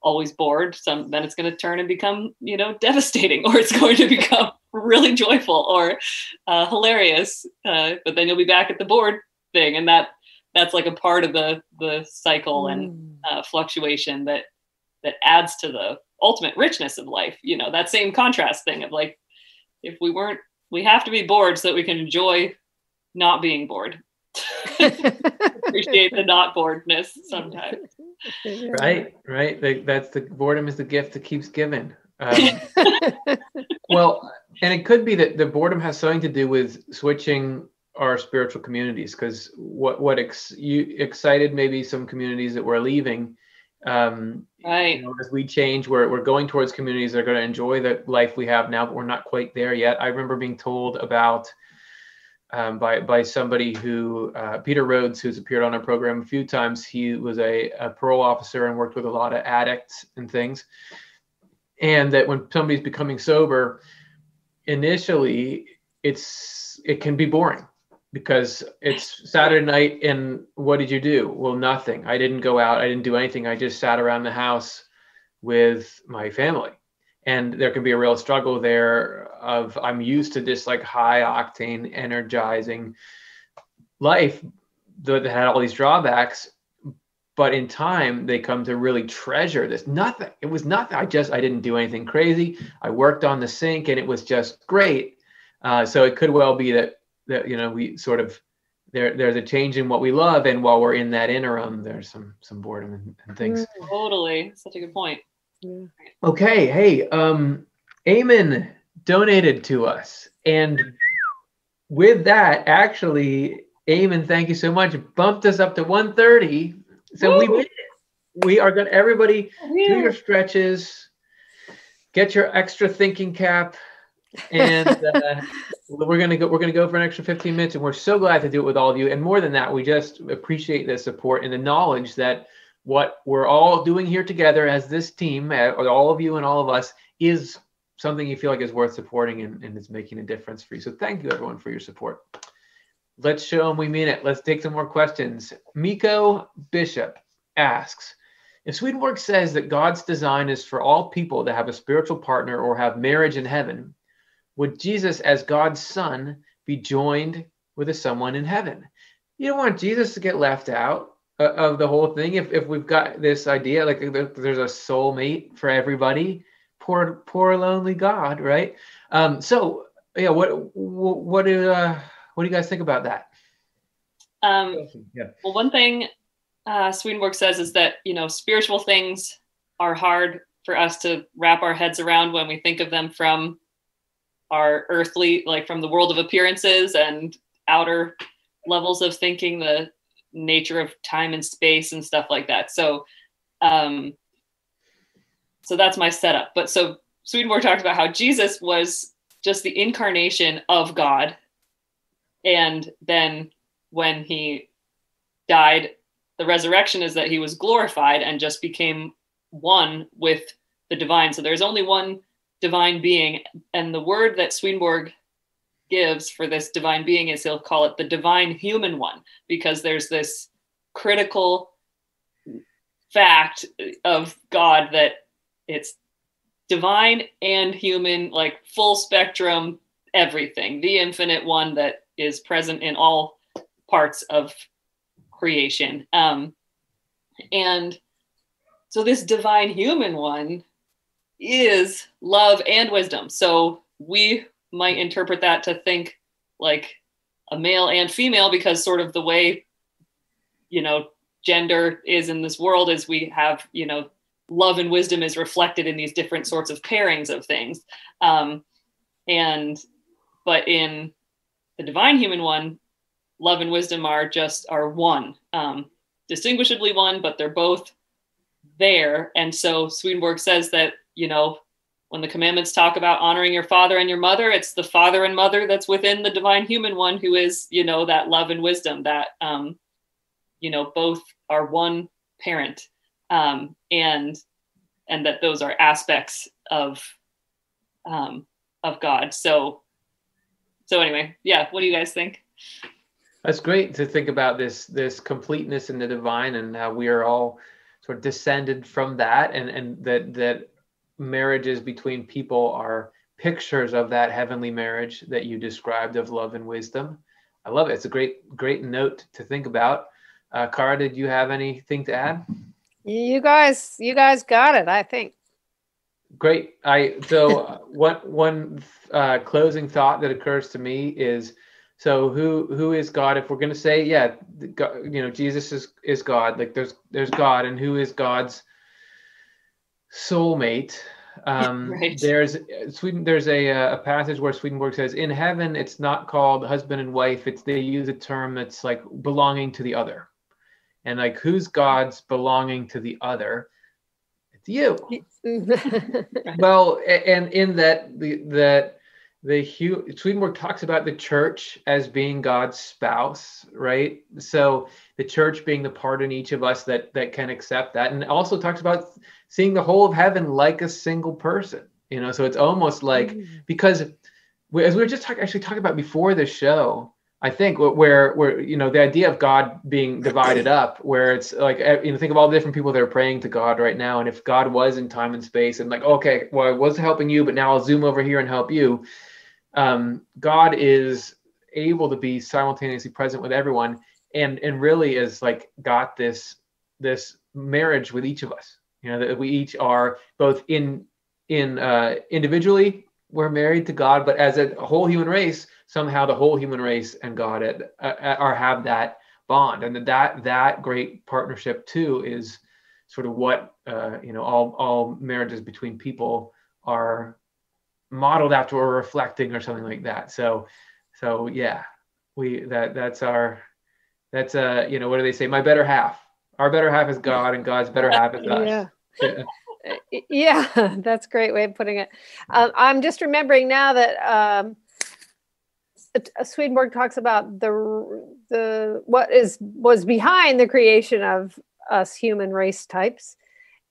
B: always bored some then it's going to turn and become you know [LAUGHS] devastating or it's going to become [LAUGHS] really joyful or uh, hilarious uh, but then you'll be back at the board thing and that that's like a part of the the cycle mm. and uh, fluctuation that that adds to the ultimate richness of life you know that same contrast thing of like if we weren't we have to be bored so that we can enjoy not being bored [LAUGHS] appreciate the not boredness sometimes. [LAUGHS]
A: Right, right. That's the boredom is the gift that keeps giving. Um, [LAUGHS] well, and it could be that the boredom has something to do with switching our spiritual communities because what what ex, you excited maybe some communities that we're leaving um,
B: right
A: you know, as we change we're, we're going towards communities that are going to enjoy the life we have now but we're not quite there yet i remember being told about um, by by somebody who uh, Peter Rhodes, who's appeared on our program a few times. He was a, a, parole officer and worked with a lot of addicts and things. And that when somebody's becoming sober, initially it's it can be boring because it's Saturday night and what did you do? Well, nothing. I didn't go out. I didn't do anything. I just sat around the house with my family and there can be a real struggle there of i'm used to this like high octane energizing life that had all these drawbacks but in time they come to really treasure this nothing it was nothing i just i didn't do anything crazy i worked on the sink and it was just great uh, so it could well be that that you know we sort of there there's a change in what we love and while we're in that interim there's some some boredom and, and things
B: totally such a good point
A: Okay, hey, um, Eamon, donated to us. And with that, actually, Eamon, thank you so much, bumped us up to 130. So Woo! we made it. We are going to, everybody, do your stretches, get your extra thinking cap, and uh, we're gonna go we're gonna go for an extra 15 minutes and we're so glad to do it with all of you. And more than that we just appreciate the support and the knowledge that what we're all doing here together as this team uh, all of you and all of us is something you feel like is worth supporting and, and is making a difference for you. So thank you everyone for your support. Let's show them we mean it. Let's take some more questions. Miko bishop asks if Swedenborg says that God's design is for all people to have a spiritual partner or have marriage in heaven, would Jesus, as God's son, be joined with a someone in heaven? You don't want Jesus to get left out uh, of the whole thing. If, if we've got this idea, like there's a soulmate for everybody, poor, poor lonely God, right? Um, so yeah, what, what, do, uh, what do you guys think about that?
B: Um, yeah. Well, one thing uh, Swedenborg says is that, you know, spiritual things are hard for us to wrap our heads around when we think of them from our earthly, like from the world of appearances and outer levels of thinking, the nature of time and space and stuff like that. So, um, so that's my setup. But so Swedenborg talked about how Jesus was just the incarnation of God. And then when he died, the resurrection is that he was glorified and just became one with the divine. So there's only one divine being. And the word that Swedenborg gives for this divine being is he'll call it the divine human one, because there's this critical fact of God that it's divine and human, like full spectrum, everything, the infinite one that is present in all parts of creation. Um, and so this divine human one is love and wisdom. So we might interpret that to think like a male and female because sort of the way you know gender is in this world is we have you know love and wisdom is reflected in these different sorts of pairings of things um, and but in the divine human one love and wisdom are just are one um, distinguishably one but they're both there and so swedenborg says that you know, when the commandments talk about honoring your father and your mother, it's the father and mother that's within the divine human one who is, you know, that love and wisdom that, um, you know, both are one parent, um, and and that those are aspects of um, of God. So, so anyway, yeah. What do you guys think?
A: That's great to think about this this completeness in the divine and how we are all sort of descended from that, and and that that marriages between people are pictures of that heavenly marriage that you described of love and wisdom. I love it. It's a great, great note to think about. Uh, Cara, did you have anything to add?
C: You guys, you guys got it. I think.
A: Great. I so [LAUGHS] one one uh, closing thought that occurs to me is so who who is God? If we're going to say yeah, God, you know Jesus is is God. Like there's there's God, and who is God's soulmate. Um, [LAUGHS] right. There's Sweden. There's a, a passage where Swedenborg says, "In heaven, it's not called husband and wife. It's they use a term that's like belonging to the other, and like who's God's belonging to the other? It's you. [LAUGHS] well, and in that the that the Swedenborg talks about the church as being God's spouse, right? So the church being the part in each of us that that can accept that, and also talks about seeing the whole of heaven like a single person. You know, so it's almost like mm. because we, as we were just talk, actually talking about before the show, I think where where you know the idea of God being divided [CLEARS THROAT] up, where it's like eh, you know think of all the different people that are praying to God right now, and if God was in time and space, and like okay, well I was helping you, but now I'll zoom over here and help you um, God is able to be simultaneously present with everyone and and really is like got this this marriage with each of us. You know that we each are both in in uh, individually we're married to god but as a whole human race somehow the whole human race and god at, uh, are have that bond and that that great partnership too is sort of what uh, you know all all marriages between people are modeled after or reflecting or something like that. So, so yeah, we that that's our that's uh you know what do they say? My better half. Our better half is God, and God's better half is [LAUGHS] us.
C: Yeah. [LAUGHS] yeah. that's a great way of putting it. Uh, I'm just remembering now that um, Swedenborg talks about the the what is was behind the creation of us human race types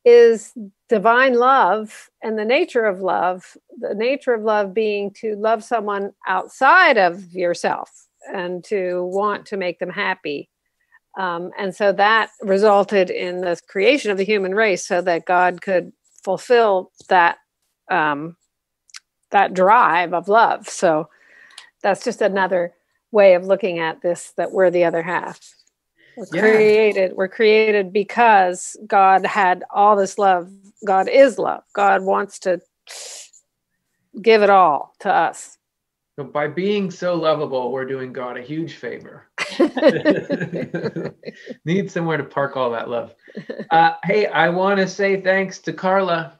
C: is divine love and the nature of love. The nature of love being to love someone outside of yourself and to want to make them happy um, and so that resulted in the creation of the human race so that God could fulfill that um, that drive of love. So that's just another way of looking at this that we're the other half. We're yeah. created, we're created because God had all this love. God is love. God wants to give it all to us.
A: So by being so lovable, we're doing God a huge favor. [LAUGHS] [LAUGHS] Need somewhere to park all that love. Uh, hey, I want to say thanks to Carla.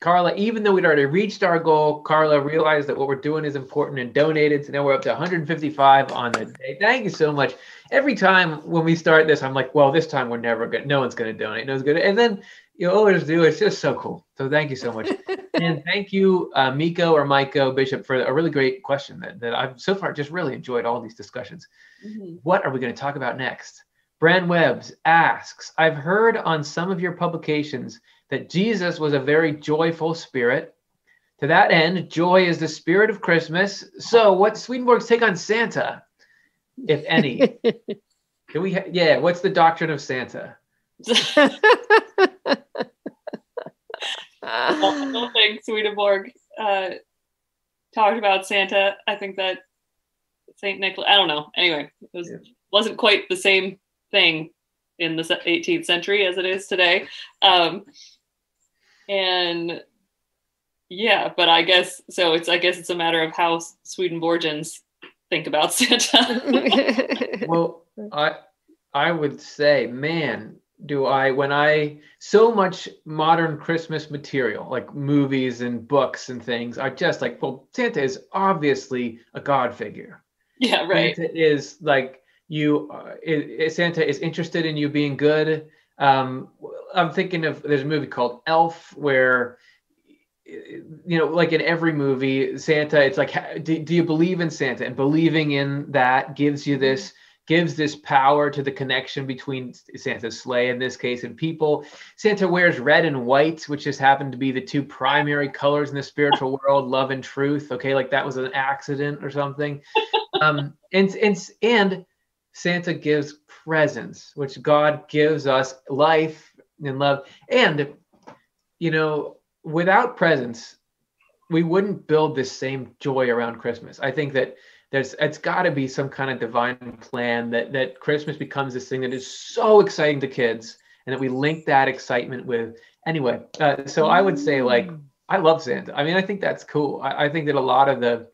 A: Carla, even though we'd already reached our goal, Carla realized that what we're doing is important and donated. So now we're up to 155 on the day. Thank you so much. Every time when we start this, I'm like, well, this time we're never going no one's going to donate. No one's going to. And then you always do. It's just so cool. So thank you so much. [LAUGHS] and thank you, uh, Miko or Miko Bishop, for a really great question that, that I've so far just really enjoyed all these discussions. Mm-hmm. What are we going to talk about next? Bran Webbs asks I've heard on some of your publications that Jesus was a very joyful spirit. To that end, joy is the spirit of Christmas. So, what's Swedenborg's take on Santa, if any? [LAUGHS] Do we? Ha- yeah. What's the doctrine of Santa?
B: I don't think Swedenborg uh, talked about Santa. I think that Saint Nicholas. I don't know. Anyway, it was, yeah. wasn't quite the same thing in the 18th century as it is today. Um, and yeah, but I guess so. It's I guess it's a matter of how Swedenborgians think about [LAUGHS] Santa. [LAUGHS]
A: well, I I would say, man, do I when I so much modern Christmas material like movies and books and things are just like well Santa is obviously a god figure.
B: Yeah, right.
A: Santa is like you uh, it, Santa is interested in you being good. Um, I'm thinking of there's a movie called Elf where you know like in every movie Santa it's like do, do you believe in Santa and believing in that gives you this gives this power to the connection between Santa's sleigh in this case and people. Santa wears red and white, which just happened to be the two primary colors in the spiritual [LAUGHS] world, love and truth. Okay, like that was an accident or something. Um, and and and Santa gives presents, which God gives us life and love. And you know, without presents, we wouldn't build this same joy around Christmas. I think that there's it's got to be some kind of divine plan that that Christmas becomes this thing that is so exciting to kids, and that we link that excitement with anyway. Uh, so I would say like mm. I love Santa. I mean, I think that's cool. I, I think that a lot of the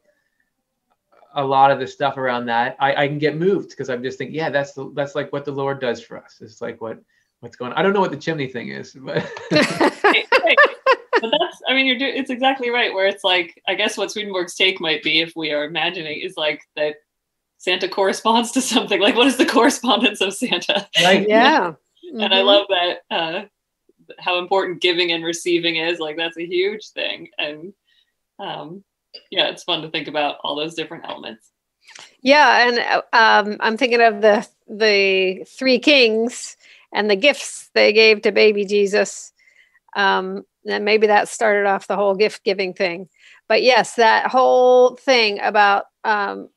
A: a lot of the stuff around that I, I can get moved because I'm just thinking, yeah, that's the that's like what the Lord does for us. It's like what what's going on. I don't know what the chimney thing is, but [LAUGHS] [LAUGHS]
B: but that's i mean you're doing it's exactly right where it's like i guess what swedenborg's take might be if we are imagining is like that santa corresponds to something like what is the correspondence of santa
C: right [LAUGHS] yeah
B: and mm-hmm. i love that uh how important giving and receiving is like that's a huge thing and um yeah it's fun to think about all those different elements.
C: Yeah and um i'm thinking of the the three kings and the gifts they gave to baby jesus. Um and maybe that started off the whole gift giving thing. But yes that whole thing about um,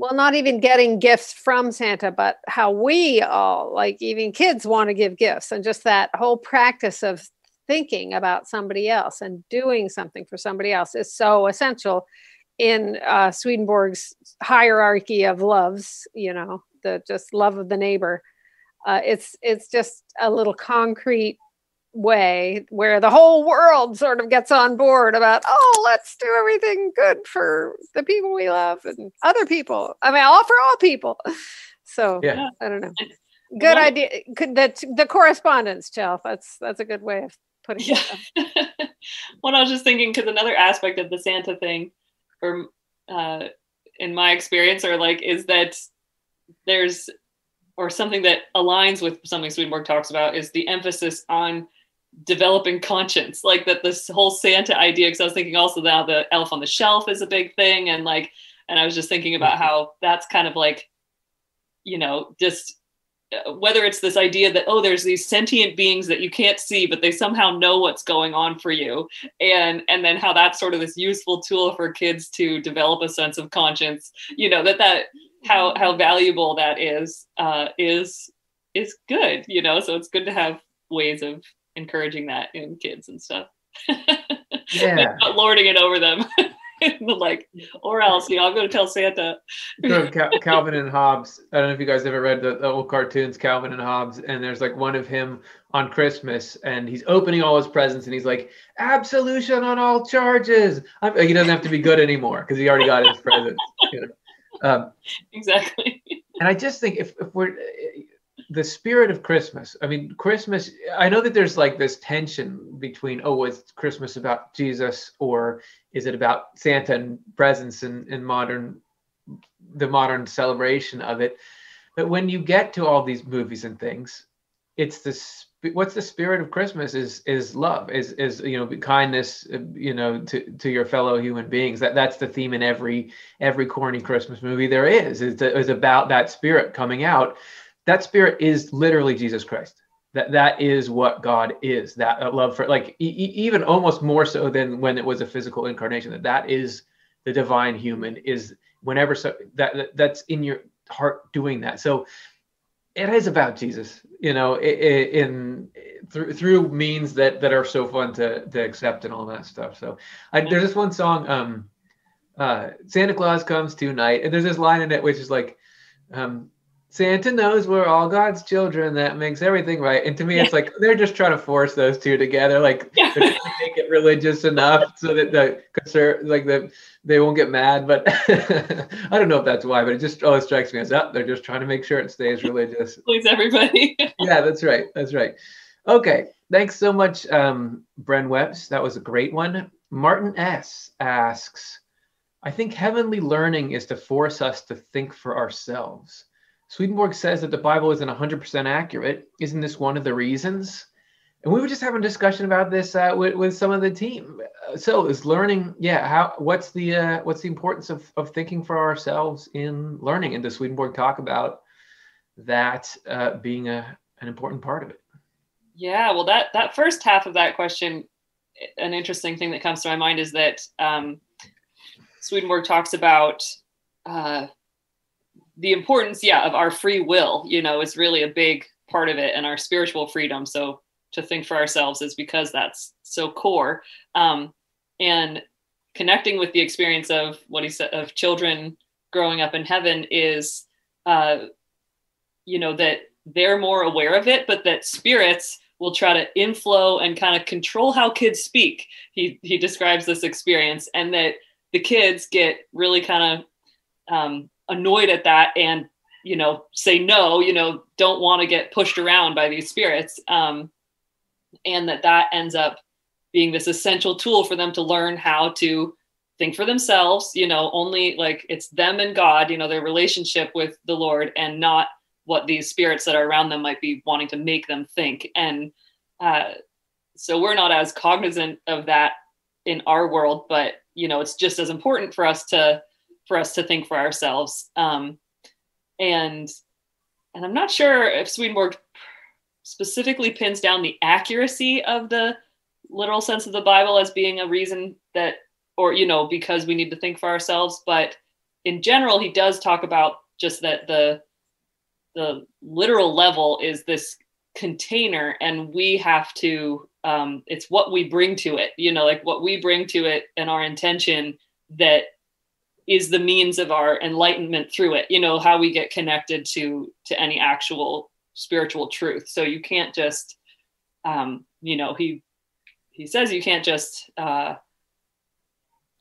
C: well not even getting gifts from santa but how we all like even kids want to give gifts and just that whole practice of thinking about somebody else and doing something for somebody else is so essential in uh, swedenborg's hierarchy of loves you know the just love of the neighbor. Uh, it's it's just a little concrete way where the whole world sort of gets on board about oh let's do everything good for the people we love and other people. I mean all for all people. [LAUGHS] So yeah. I don't know. Good idea. Could that the correspondence Chell. that's that's a good way of putting
B: yeah. [LAUGHS] well, I was just thinking because another aspect of the Santa thing, or uh, in my experience, or like, is that there's or something that aligns with something Swedenborg talks about is the emphasis on developing conscience like that this whole santa idea because i was thinking also now the elf on the shelf is a big thing and like and i was just thinking about mm-hmm. how that's kind of like you know just whether it's this idea that oh there's these sentient beings that you can't see but they somehow know what's going on for you and and then how that's sort of this useful tool for kids to develop a sense of conscience you know that that how how valuable that is uh is is good you know so it's good to have ways of encouraging that in kids and stuff. [LAUGHS]
A: Yeah.
B: not lording it over them. [LAUGHS] [LAUGHS] like, or else, you know, I'm going to tell Santa.
A: Calvin and Hobbes. I don't know if you guys ever read the, the, old cartoons, Calvin and Hobbes, and there's like one of him on Christmas, and he's opening all his presents, and he's like, "Absolution on all charges." I'm, he doesn't have to be good anymore because he already got his presents. You know? um, [LAUGHS]
B: exactly.
A: And I just think if, if we're the spirit of Christmas. I mean, Christmas, I know that there's like this tension between, oh, is Christmas about Jesus or is it about Santa and presents and, and modern, the modern celebration of it? But when you get to all these movies and things, it's this, what's the spirit of Christmas is, is love, is, is, you know, kindness, uh, you know, to, to your fellow human beings. That that's the theme in every, every corny Christmas movie there is, is, is about that spirit coming out that spirit is literally Jesus Christ. That that is what God is. That love for like e- even almost more so than when it was a physical incarnation. That that is the divine human is whenever so that, that that's in your heart doing that. So it is about Jesus, you know, in, in through through means that that are so fun to to accept and all that stuff. So I, there's this one song, um, uh, Santa Claus comes tonight, and there's this line in it which is like, um, Santa knows we're all God's children. That makes everything right. And to me, yeah. it's like they're just trying to force those two together. Like yeah. they're trying to make it religious enough so that the concern, like the they won't get mad. But [LAUGHS] I don't know if that's why. But it just always strikes me as up. Oh, they're just trying to make sure it stays religious. [LAUGHS]
B: Please everybody. [LAUGHS]
A: yeah, that's right. That's right. Okay. Thanks so much, um, Bren Webbs. That was a great one. Martin S asks, I think heavenly learning is to force us to think for ourselves. Swedenborg says that the Bible isn't 100% accurate. Isn't this one of the reasons? And we were just having a discussion about this uh, with, with some of the team. So is learning, yeah, how what's the uh, what's the importance of, of thinking for ourselves in learning? And does Swedenborg talk about that uh, being a, an important part of it?
B: Yeah, well, that that first half of that question, an interesting thing that comes to my mind is that um, Swedenborg talks about uh, the importance, yeah, of our free will, you know, is really a big part of it and our spiritual freedom. So to think for ourselves is because that's so core. Um, and connecting with the experience of what he said of children growing up in heaven is, uh, you know, that they're more aware of it, but that spirits will try to inflow and kind of control how kids speak. He he describes this experience, and that the kids get really kind of um, annoyed at that and you know say no you know don't want to get pushed around by these spirits um, and that that ends up being this essential tool for them to learn how to think for themselves you know only like it's them and god you know their relationship with the lord and not what these spirits that are around them might be wanting to make them think. And uh, so we're not as cognizant of that in our world but you know it's just as important for us to for us to think for ourselves. Um, and and I'm not sure if Swedenborg specifically pins down the accuracy of the literal sense of the Bible as being a reason that, or you know, because we need to think for ourselves. But in general, he does talk about just that the the literal level is this container, and we have to. Um, it's what we bring to it, you know, like what we bring to it and our intention that is the means of our enlightenment through it you know how we get connected to to any actual spiritual truth so you can't just um you know he he says you can't just uh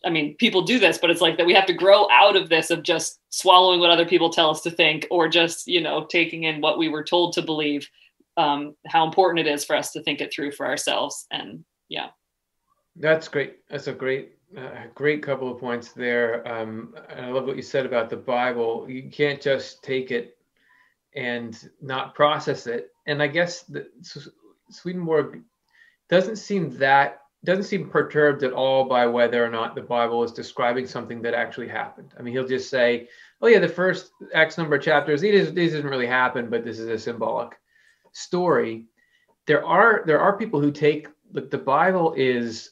B: I mean, people do this, but it's like that we have to grow out of this of just swallowing what other people tell us to think or just, you know, taking in what we were told to believe. um, how important it is for us to think it through for ourselves. And yeah.
A: That's great. That's a great, uh, great couple of points there. Um, I love what you said about the Bible. You can't just take it and not process it. And I guess the, Swedenborg doesn't seem that doesn't seem perturbed at all by whether or not the Bible is describing something that actually happened. I mean, he'll just say, "Oh yeah, the first X number of chapters these didn't really happen, but this is a symbolic story." There are there are people who take the, the Bible is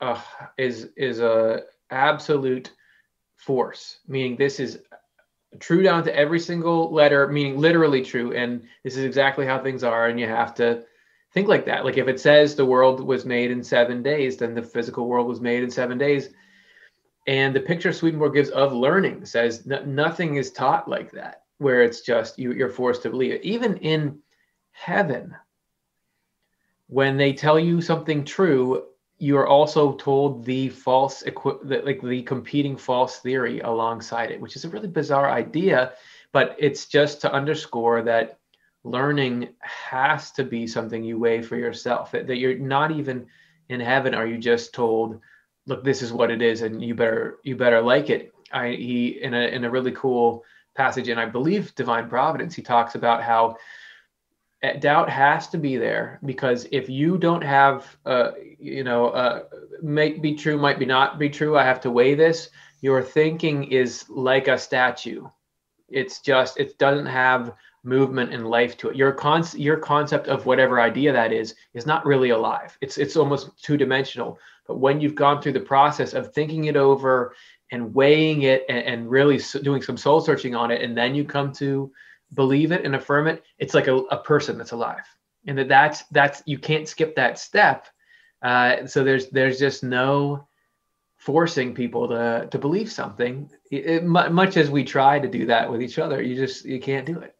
A: uh, is is a absolute force, meaning this is true down to every single letter, meaning literally true, and this is exactly how things are, and you have to think like that. Like if it says the world was made in seven days, then the physical world was made in seven days. And the picture Swedenborg gives of learning says nothing is taught like that, where it's just you, you're forced to believe it. Even in heaven, when they tell you something true, you are also told the false the, like the competing false theory alongside it which is a really bizarre idea but it's just to underscore that learning has to be something you weigh for yourself that, that you're not even in heaven are you just told look this is what it is and you better you better like it. I he in a in a really cool passage and i believe divine providence he talks about how doubt has to be there because if you don't have uh, you know uh, might be true might be not be true i have to weigh this your thinking is like a statue. It's just it doesn't have movement and life to it. Your con your concept of whatever idea that is is not really alive. It's it's almost two dimensional but when you've gone through the process of thinking it over and weighing it and, and really doing some soul searching on it and then you come to believe it and affirm it, it's like a, a person that's alive. And that that's that's you can't skip that step. Uh, so there's there's just no forcing people to to believe something. It, it, much as we try to do that with each other, you just you can't do it.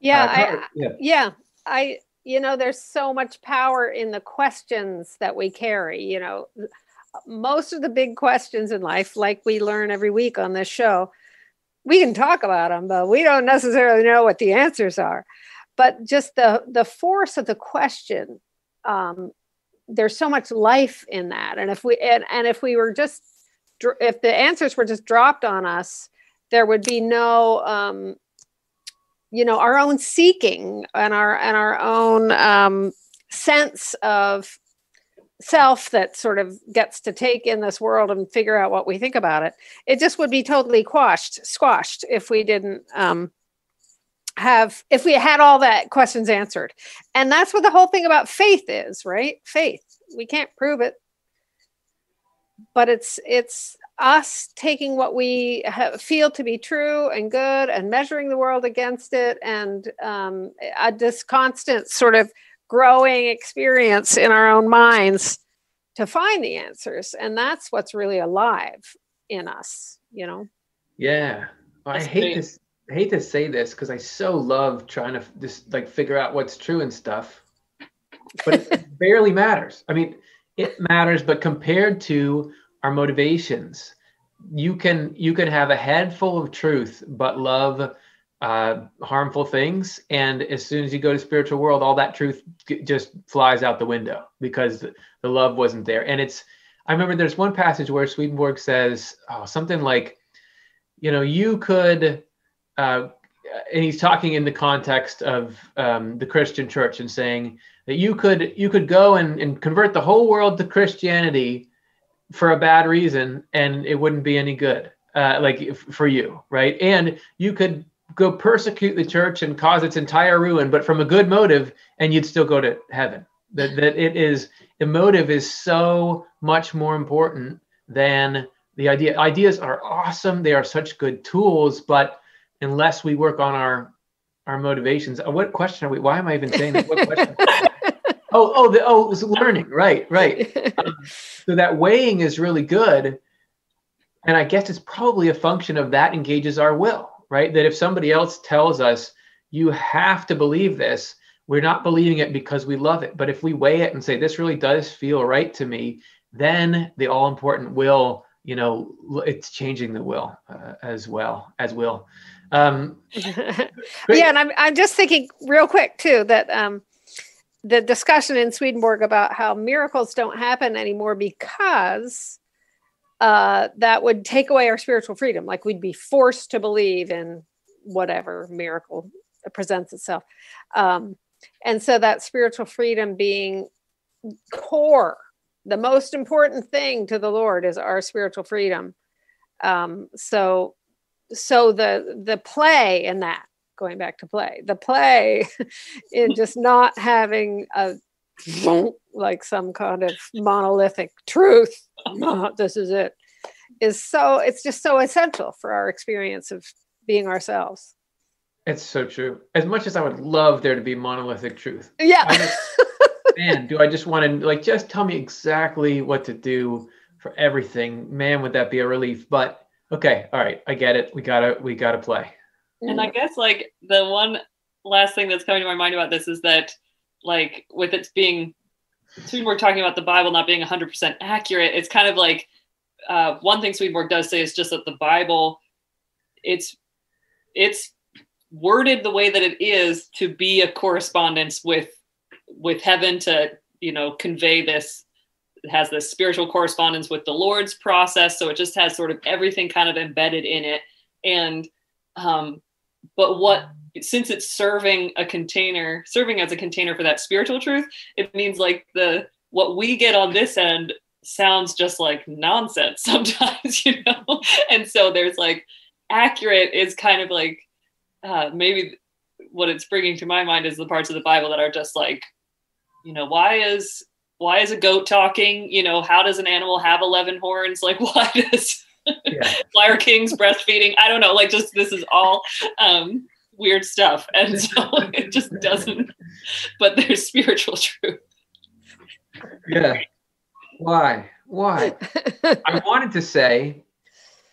C: Yeah, uh, I, yeah, yeah. I you know there's so much power in the questions that we carry. You know, most of the big questions in life, like we learn every week on this show, we can talk about them, but we don't necessarily know what the answers are. But just the the force of the question, um, there's so much life in that. And if we and, and if we were just if the answers were just dropped on us, there would be no um, you know our own seeking and our and our own um, sense of self that sort of gets to take in this world and figure out what we think about it it just would be totally quashed squashed if we didn't um, have if we had all that questions answered. And that's what the whole thing about faith is right? Faith. We can't prove it. But it's it's us taking what we feel to be true and good and measuring the world against it and um, a, this constant sort of growing experience in our own minds to find the answers. And that's what's really alive in us you know?
A: Yeah. I hate this I hate to say this because i so love trying to just like figure out what's true and stuff. But it [LAUGHS] barely matters. I mean it matters but compared to our motivations you can you can have a head full of truth but love uh, harmful things. And as soon as you go to spiritual world, all that truth just flies out the window because the love wasn't there. And it's, I remember there's one passage where Swedenborg says oh, something like, you know, you could, uh, and he's talking in the context of um, the Christian church and saying that you could you could go and, and convert the whole world to Christianity for a bad reason and it wouldn't be any good uh, like for you right and you could go persecute the church and cause its entire ruin, but from a good motive, and you'd still go to heaven. That that it is the motive is so much more important than the idea. Ideas are awesome; they are such good tools, but unless we work on our our motivations, uh, what question are we? Why am I even saying that? What question? [LAUGHS] oh, oh, the, oh, it's learning. Right, right. Um, so that weighing is really good, and I guess it's probably a function of that engages our will right? That if somebody else tells us, you have to believe this, we're not believing it because we love it. But if we weigh it and say, this really does feel right to me, then the all important will, you know, it's changing the will uh, as well as will. Um, [LAUGHS]
C: yeah, and I'm I'm just thinking real quick too that um, the discussion in Swedenborg about how miracles don't happen anymore because uh, that would take away our spiritual freedom. Like we'd be forced to believe in whatever miracle presents itself. Um, and so that spiritual freedom being core, the most important thing to the Lord is our spiritual freedom. Um, so, so the the play in that, going back to play, the play [LAUGHS] in just not having a like some kind of monolithic truth. [LAUGHS] This is it. Is so it's just so essential for our experience of being ourselves.
A: It's so true. As much as I would love there to be monolithic truth.
C: Yeah.
A: Just, [LAUGHS] man, do I just want to like just tell me exactly what to do for everything? Man, would that be a relief? But okay, all right, I get it. We gotta we gotta play.
B: And I mm. guess like the one last thing that's coming to my mind about this is that like with it being Swedenborg talking about the Bible not being 100% accurate, it's kind of like uh, one thing Swedenborg does say is just that the Bible, it's it's worded the way that it is to be a correspondence with with heaven to you know convey this has this spiritual correspondence with the lord's process. So it just has sort of everything kind of embedded in it. And um but what since it's serving a container serving as a container for that spiritual truth it means like the what we get on this end sounds just like nonsense [LAUGHS] sometimes you know and so there's like accurate is kind of like uh, maybe what it's bringing to my mind is the parts of the Bible that are just like, you know, why is why is a goat talking? You know, how does an animal have eleven horns? Like, [LAUGHS] why does yeah. [LAUGHS] why are kings breastfeeding? I don't know. Like, just this is all um, weird stuff, and so [LAUGHS] it just doesn't. But there's [LAUGHS] spiritual truth.
A: Yeah. Why? Why? I wanted to say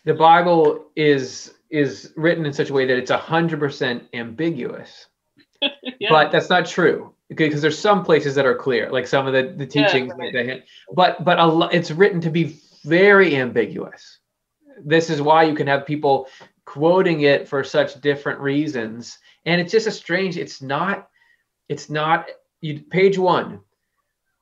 A: the Bible is is written in such a way that it's 100% ambiguous. yeah. But that's not true because there's some places that are clear, like some of the, the teachings yeah, right. they but but a lot, it's written to be very ambiguous. This is why you can have people quoting it for such different reasons. And it's just a strange, it's not, it's not you page one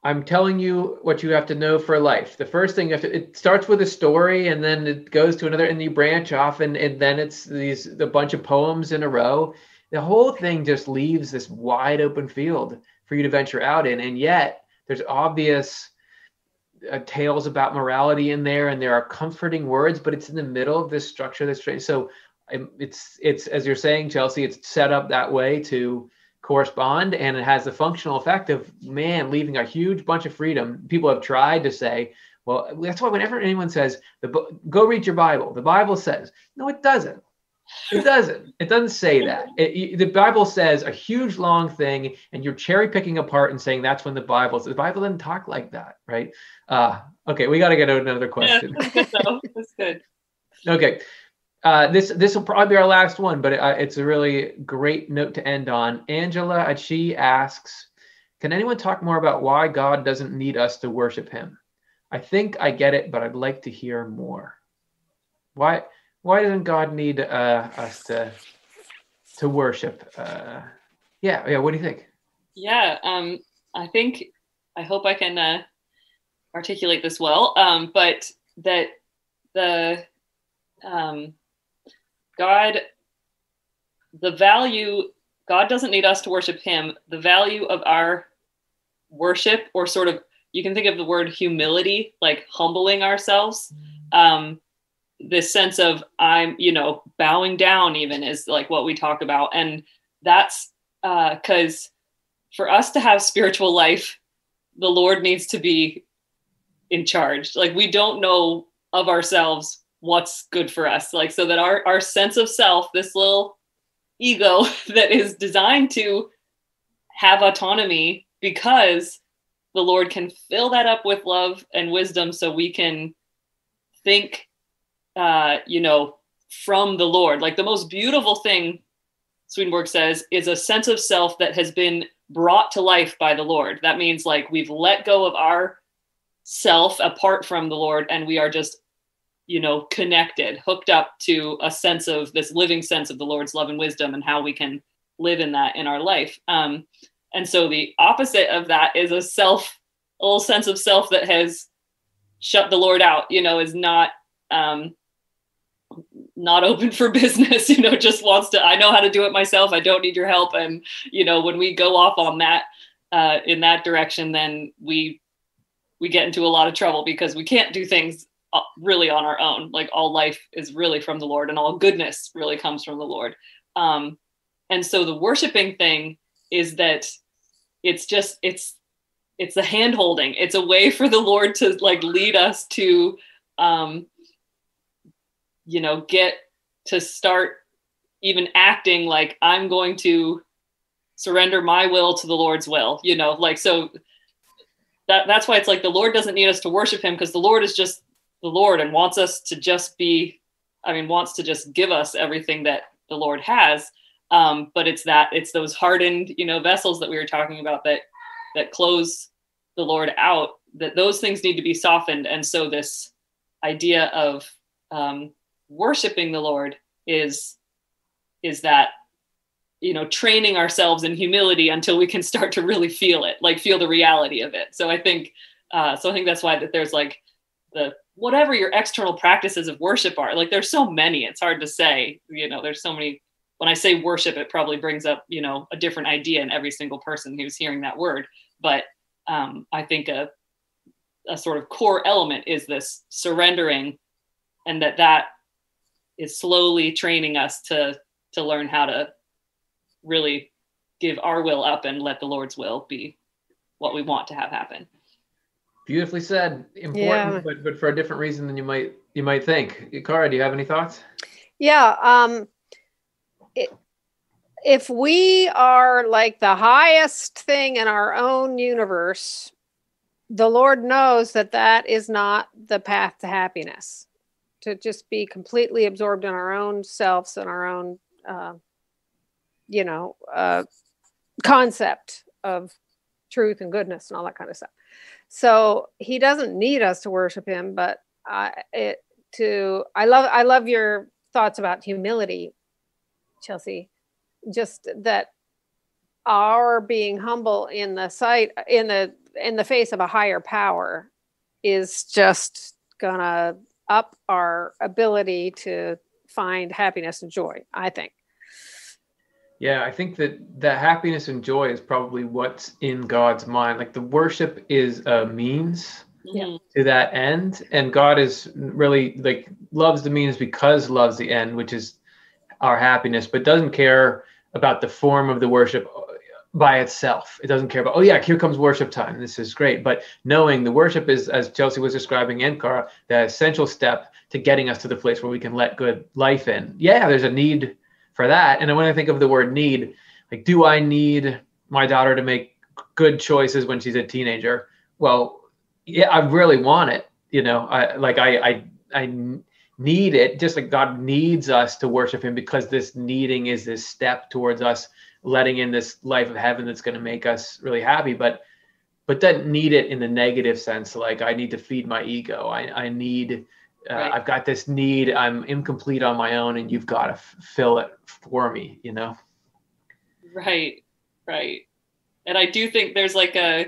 A: I'm telling you what you have to know for life. The first thing you have to, it starts with a story and then it goes to another and you branch off and, and then it's these a bunch of poems in a row. The whole thing just leaves this wide open field for you to venture out in. And yet there's obvious uh, tales about morality in there and there are comforting words, but it's in the middle of this structure that's strange. So um, it's, it's, as you're saying, Chelsea, it's set up that way to, correspond and it has the functional effect of man leaving a huge bunch of freedom. People have tried to say well that's why whenever anyone says the go read your bible. The bible says no it doesn't it doesn't. It doesn't say that. It, the bible says a huge long thing and you're cherry picking apart and saying that's when the bible the bible doesn't talk like that right? Uh okay we got to get another question.
B: yeah, that's good.
A: Okay. Uh, this this will probably be our last one, but it, uh, it's a really great note to end on. Angela Achi asks, "Can anyone talk more about why God doesn't need us to worship Him? I think I get it, but I'd like to hear more. Why why doesn't God need uh, us to to worship? Uh, yeah, yeah. What do you think?
B: Yeah, um, I think I hope I can uh, articulate this well, um, but that the um, God, the value, God doesn't need us to worship him. The value of our worship, or sort of, you can think of the word humility, like humbling ourselves. Um, this sense of I'm, you know, bowing down even is like what we talk about. And that's because uh, for us to have spiritual life, the Lord needs to be in charge. Like we don't know of ourselves what's good for us like so that our our sense of self this little ego [LAUGHS] that is designed to have autonomy because the lord can fill that up with love and wisdom so we can think uh you know from the lord. Like the most beautiful thing swedenborg says is a sense of self that has been brought to life by the lord. That means like we've let go of our self apart from the lord and we are just you know connected hooked up to a sense of this living sense of the lord's love and wisdom and how we can live in that in our life. Um, and so the opposite of that is a self a little sense of self that has shut the lord out you know is not um, not open for [LAUGHS] business you know just wants to i know how to do it myself. I don't need your help. And you know when we go off on that uh, in that direction then we we get into a lot of trouble because we can't do things uh, really on our own. Like all life is really from the lord and all goodness really comes from the lord. Um, and so the worshiping thing is that it's just it's it's a hand holding. It's a way for the lord to like lead us to um, you know get to start even acting like i'm going to surrender my will to the lord's will you know like so that that's why it's like the lord doesn't need us to worship him because the lord is just the lord and wants us to just be i mean wants to just give us everything that the lord has. Um, but it's that it's those hardened you know vessels that we were talking about that that close the lord out that those things need to be softened. And so this idea of um, worshiping the Lord is is that you know training ourselves in humility until we can start to really feel it like feel the reality of it. So i think uh, so i think that's why that there's like the whatever your external practices of worship are like there's so many it's hard to say you know there's so many when i say worship it probably brings up you know a different idea in every single person who's hearing that word. But um, i think a, a sort of core element is this surrendering and that that is slowly training us to to learn how to really give our will up and let the Lord's will be what we want to have happen.
A: Beautifully said. Important, yeah. but but for a different reason than you might you might think. Cara, do you have any thoughts?
C: Yeah. Um, it, if we are like the highest thing in our own universe, the Lord knows that that is not the path to happiness to just be completely absorbed in our own selves and our own uh, you know uh, concept of truth and goodness and all that kind of stuff. So he doesn't need us to worship him but I, it to i love i love your thoughts about humility chelsea. Just that our being humble in the sight in the in the face of a higher power is just gonna up our ability to find happiness and joy, I think.
A: Yeah, I think that that happiness and joy is probably what's in God's mind. Like the worship is a means yeah. to that end, and God is really like loves the means because loves the end, which is our happiness, but doesn't care about the form of the worship by itself. It doesn't care about, oh yeah, here comes worship time. This is great. But knowing the worship is, as Chelsea was describing and Cara, the essential step to getting us to the place where we can let good life in. Yeah, there's a need for that. And when I think of the word need, like, do I need my daughter to make good choices when she's a teenager? Well, yeah, I really want it. You know, I like I I I need it just like God needs us to worship him because this needing is this step towards us letting in this life of heaven that's going to make us really happy but but doesn't need it in the negative sense like i need to feed my ego. I, I need uh, right. i've got this need. I'm incomplete on my own and you've got to f- fill it for me you know?
B: Right right. And i do think there's like a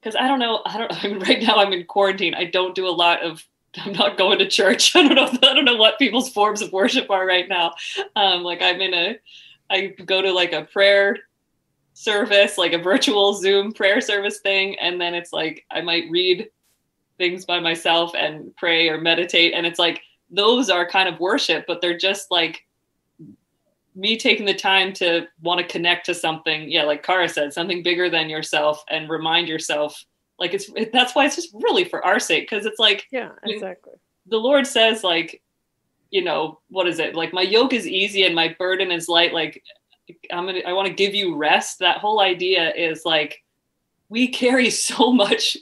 B: because i don't know i don't [LAUGHS] i mean right now i'm in quarantine. I don't do a lot of [LAUGHS] i'm not going to church. [LAUGHS] I don't know i don't know what people's forms of worship are right now. Um like i'm in a I go to like a prayer service, like a virtual Zoom prayer service thing, and then it's like I might read things by myself and pray or meditate, and it's like those are kind of worship, but they're just like me taking the time to want to connect to something. Yeah, like Cara said, something bigger than yourself, and remind yourself. Like it's it, that's why it's just really for our sake because it's like
C: yeah exactly
B: the Lord says like you know, what is it? Like my yoke is easy and my burden is light. Like I'm gonna, I want to give you rest. That whole idea is like we carry [LAUGHS] so much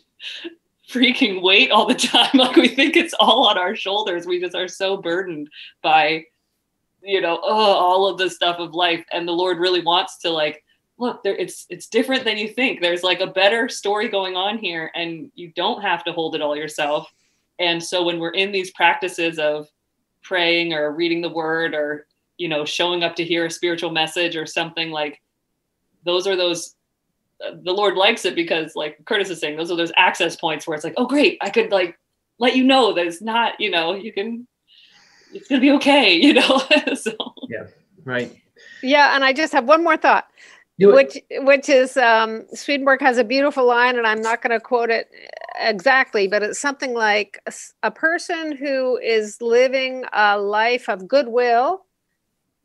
B: freaking weight all the time. [LAUGHS] Like we think it's all on our shoulders. We just are so burdened by, you know, oh, all of the stuff of life. And the Lord really wants to like, look, there it's it's different than you think. There's like a better story going on here, and you don't have to hold it all yourself And so when we're in these practices of praying or reading the word or, you know, showing up to hear a spiritual message or something like those are those uh, the Lord likes it because, like Curtis is saying, those are those access points where it's like, oh, great, I could like let you know that it's not, you know, you can, it's gonna be okay, [LAUGHS] you know. [LAUGHS] so
A: yeah, right.
C: Yeah, and I just have one more thought, which which is um, Swedenborg has a beautiful line, and I'm not going to quote it exactly, but it's something like a, a person who is living a life of goodwill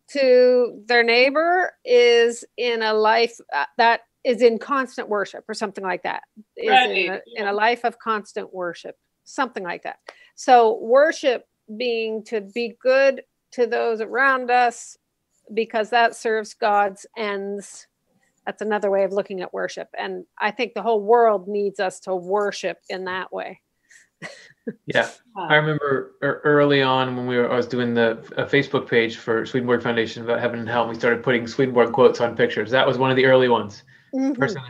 C: to their neighbor is in a life uh, that is in constant worship or something like that is right. in, a, in a life of constant worship something like that. So worship being to be good to those around us because that serves god's ends that's another way of looking at worship. And i think the whole world needs us to worship in that way.
A: Yeah. I remember early on when we were i was doing the facebook page for swedenborg foundation about heaven and hell and we started putting swedenborg quotes on pictures. That was one of the early ones. Mm-hmm. person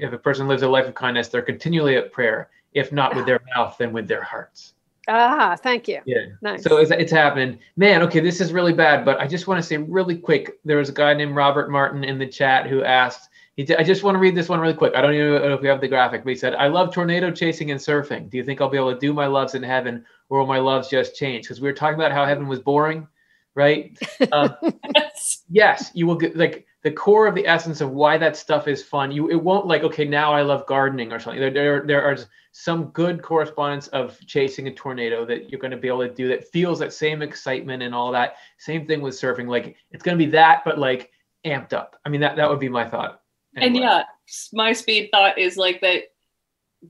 A: if a person lives a life of kindness they're continually at prayer if not with their mouth then with their hearts
C: ah thank you
A: yeah nice so it's, it's happening man okay this is really bad but i just want to say really quick there was a guy named robert martin in the chat who asked he t- I just want to read this one really quick. I don't even know if we have the graphic, but he said, I love tornado chasing and surfing. Do you think I'll be able to do my loves in heaven or will my loves just change? Because we were talking about how heaven was boring, right? [LAUGHS] Um, yes, you will get like the core of the essence of why that stuff is fun. You it won't like okay now I love gardening or something. There there, there are some good correspondence of chasing a tornado that you're going to be able to do that feels that same excitement and all that. Same thing with surfing. Like it's going to be that, but like amped up. I mean that that would be my thought.
B: Anyway. And yeah, my speed thought is like that.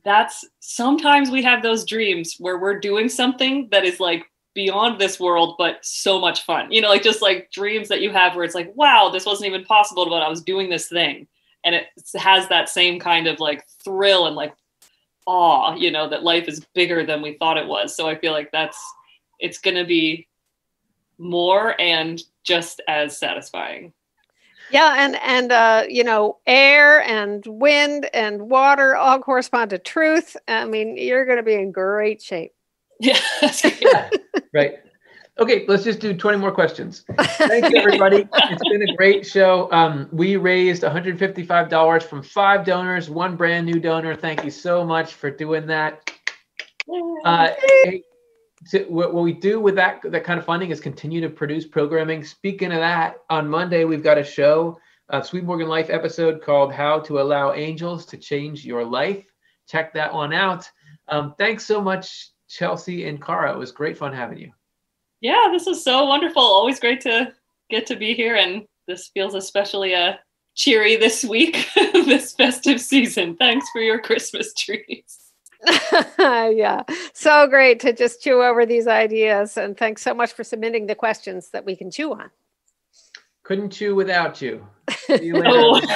B: That's sometimes we have those dreams where we're doing something that is like beyond this world, but so much fun. You know, like just like dreams that you have where it's like, wow, this wasn't even possible, but I was doing this thing. And it has that same kind of like thrill and like awe, you know, that life is bigger than we thought it was. So I feel like that's, it's going to be more and just as satisfying.
C: Yeah, and and uh, you know, air and wind and water all correspond to truth. I mean, you're going to be in great shape.
B: Yeah. [LAUGHS]
A: yeah. Right. Okay, let's just do 20 more questions. Thank you, everybody. it's been a great show. Um, we raised $155 from five donors, one brand new donor. Thank you so much for doing that. Uh, hey, so what, we do with that that kind of funding is continue to produce programming. Speaking of that, on Monday we've got a show, a Swedenborg Life episode called "How to Allow Angels to Change Your Life." Check that one out. Um, thanks so much, Chelsea and Cara. It was great fun having you.
B: Yeah, this was so wonderful. Always great to get to be here, and this feels especially uh, cheery this week, [LAUGHS] this festive season. Thanks for your Christmas trees. [LAUGHS]
C: yeah, so great to just chew over these ideas. And thanks so much for submitting the questions that we can chew on.
A: Couldn't chew without you. [LAUGHS] See you later.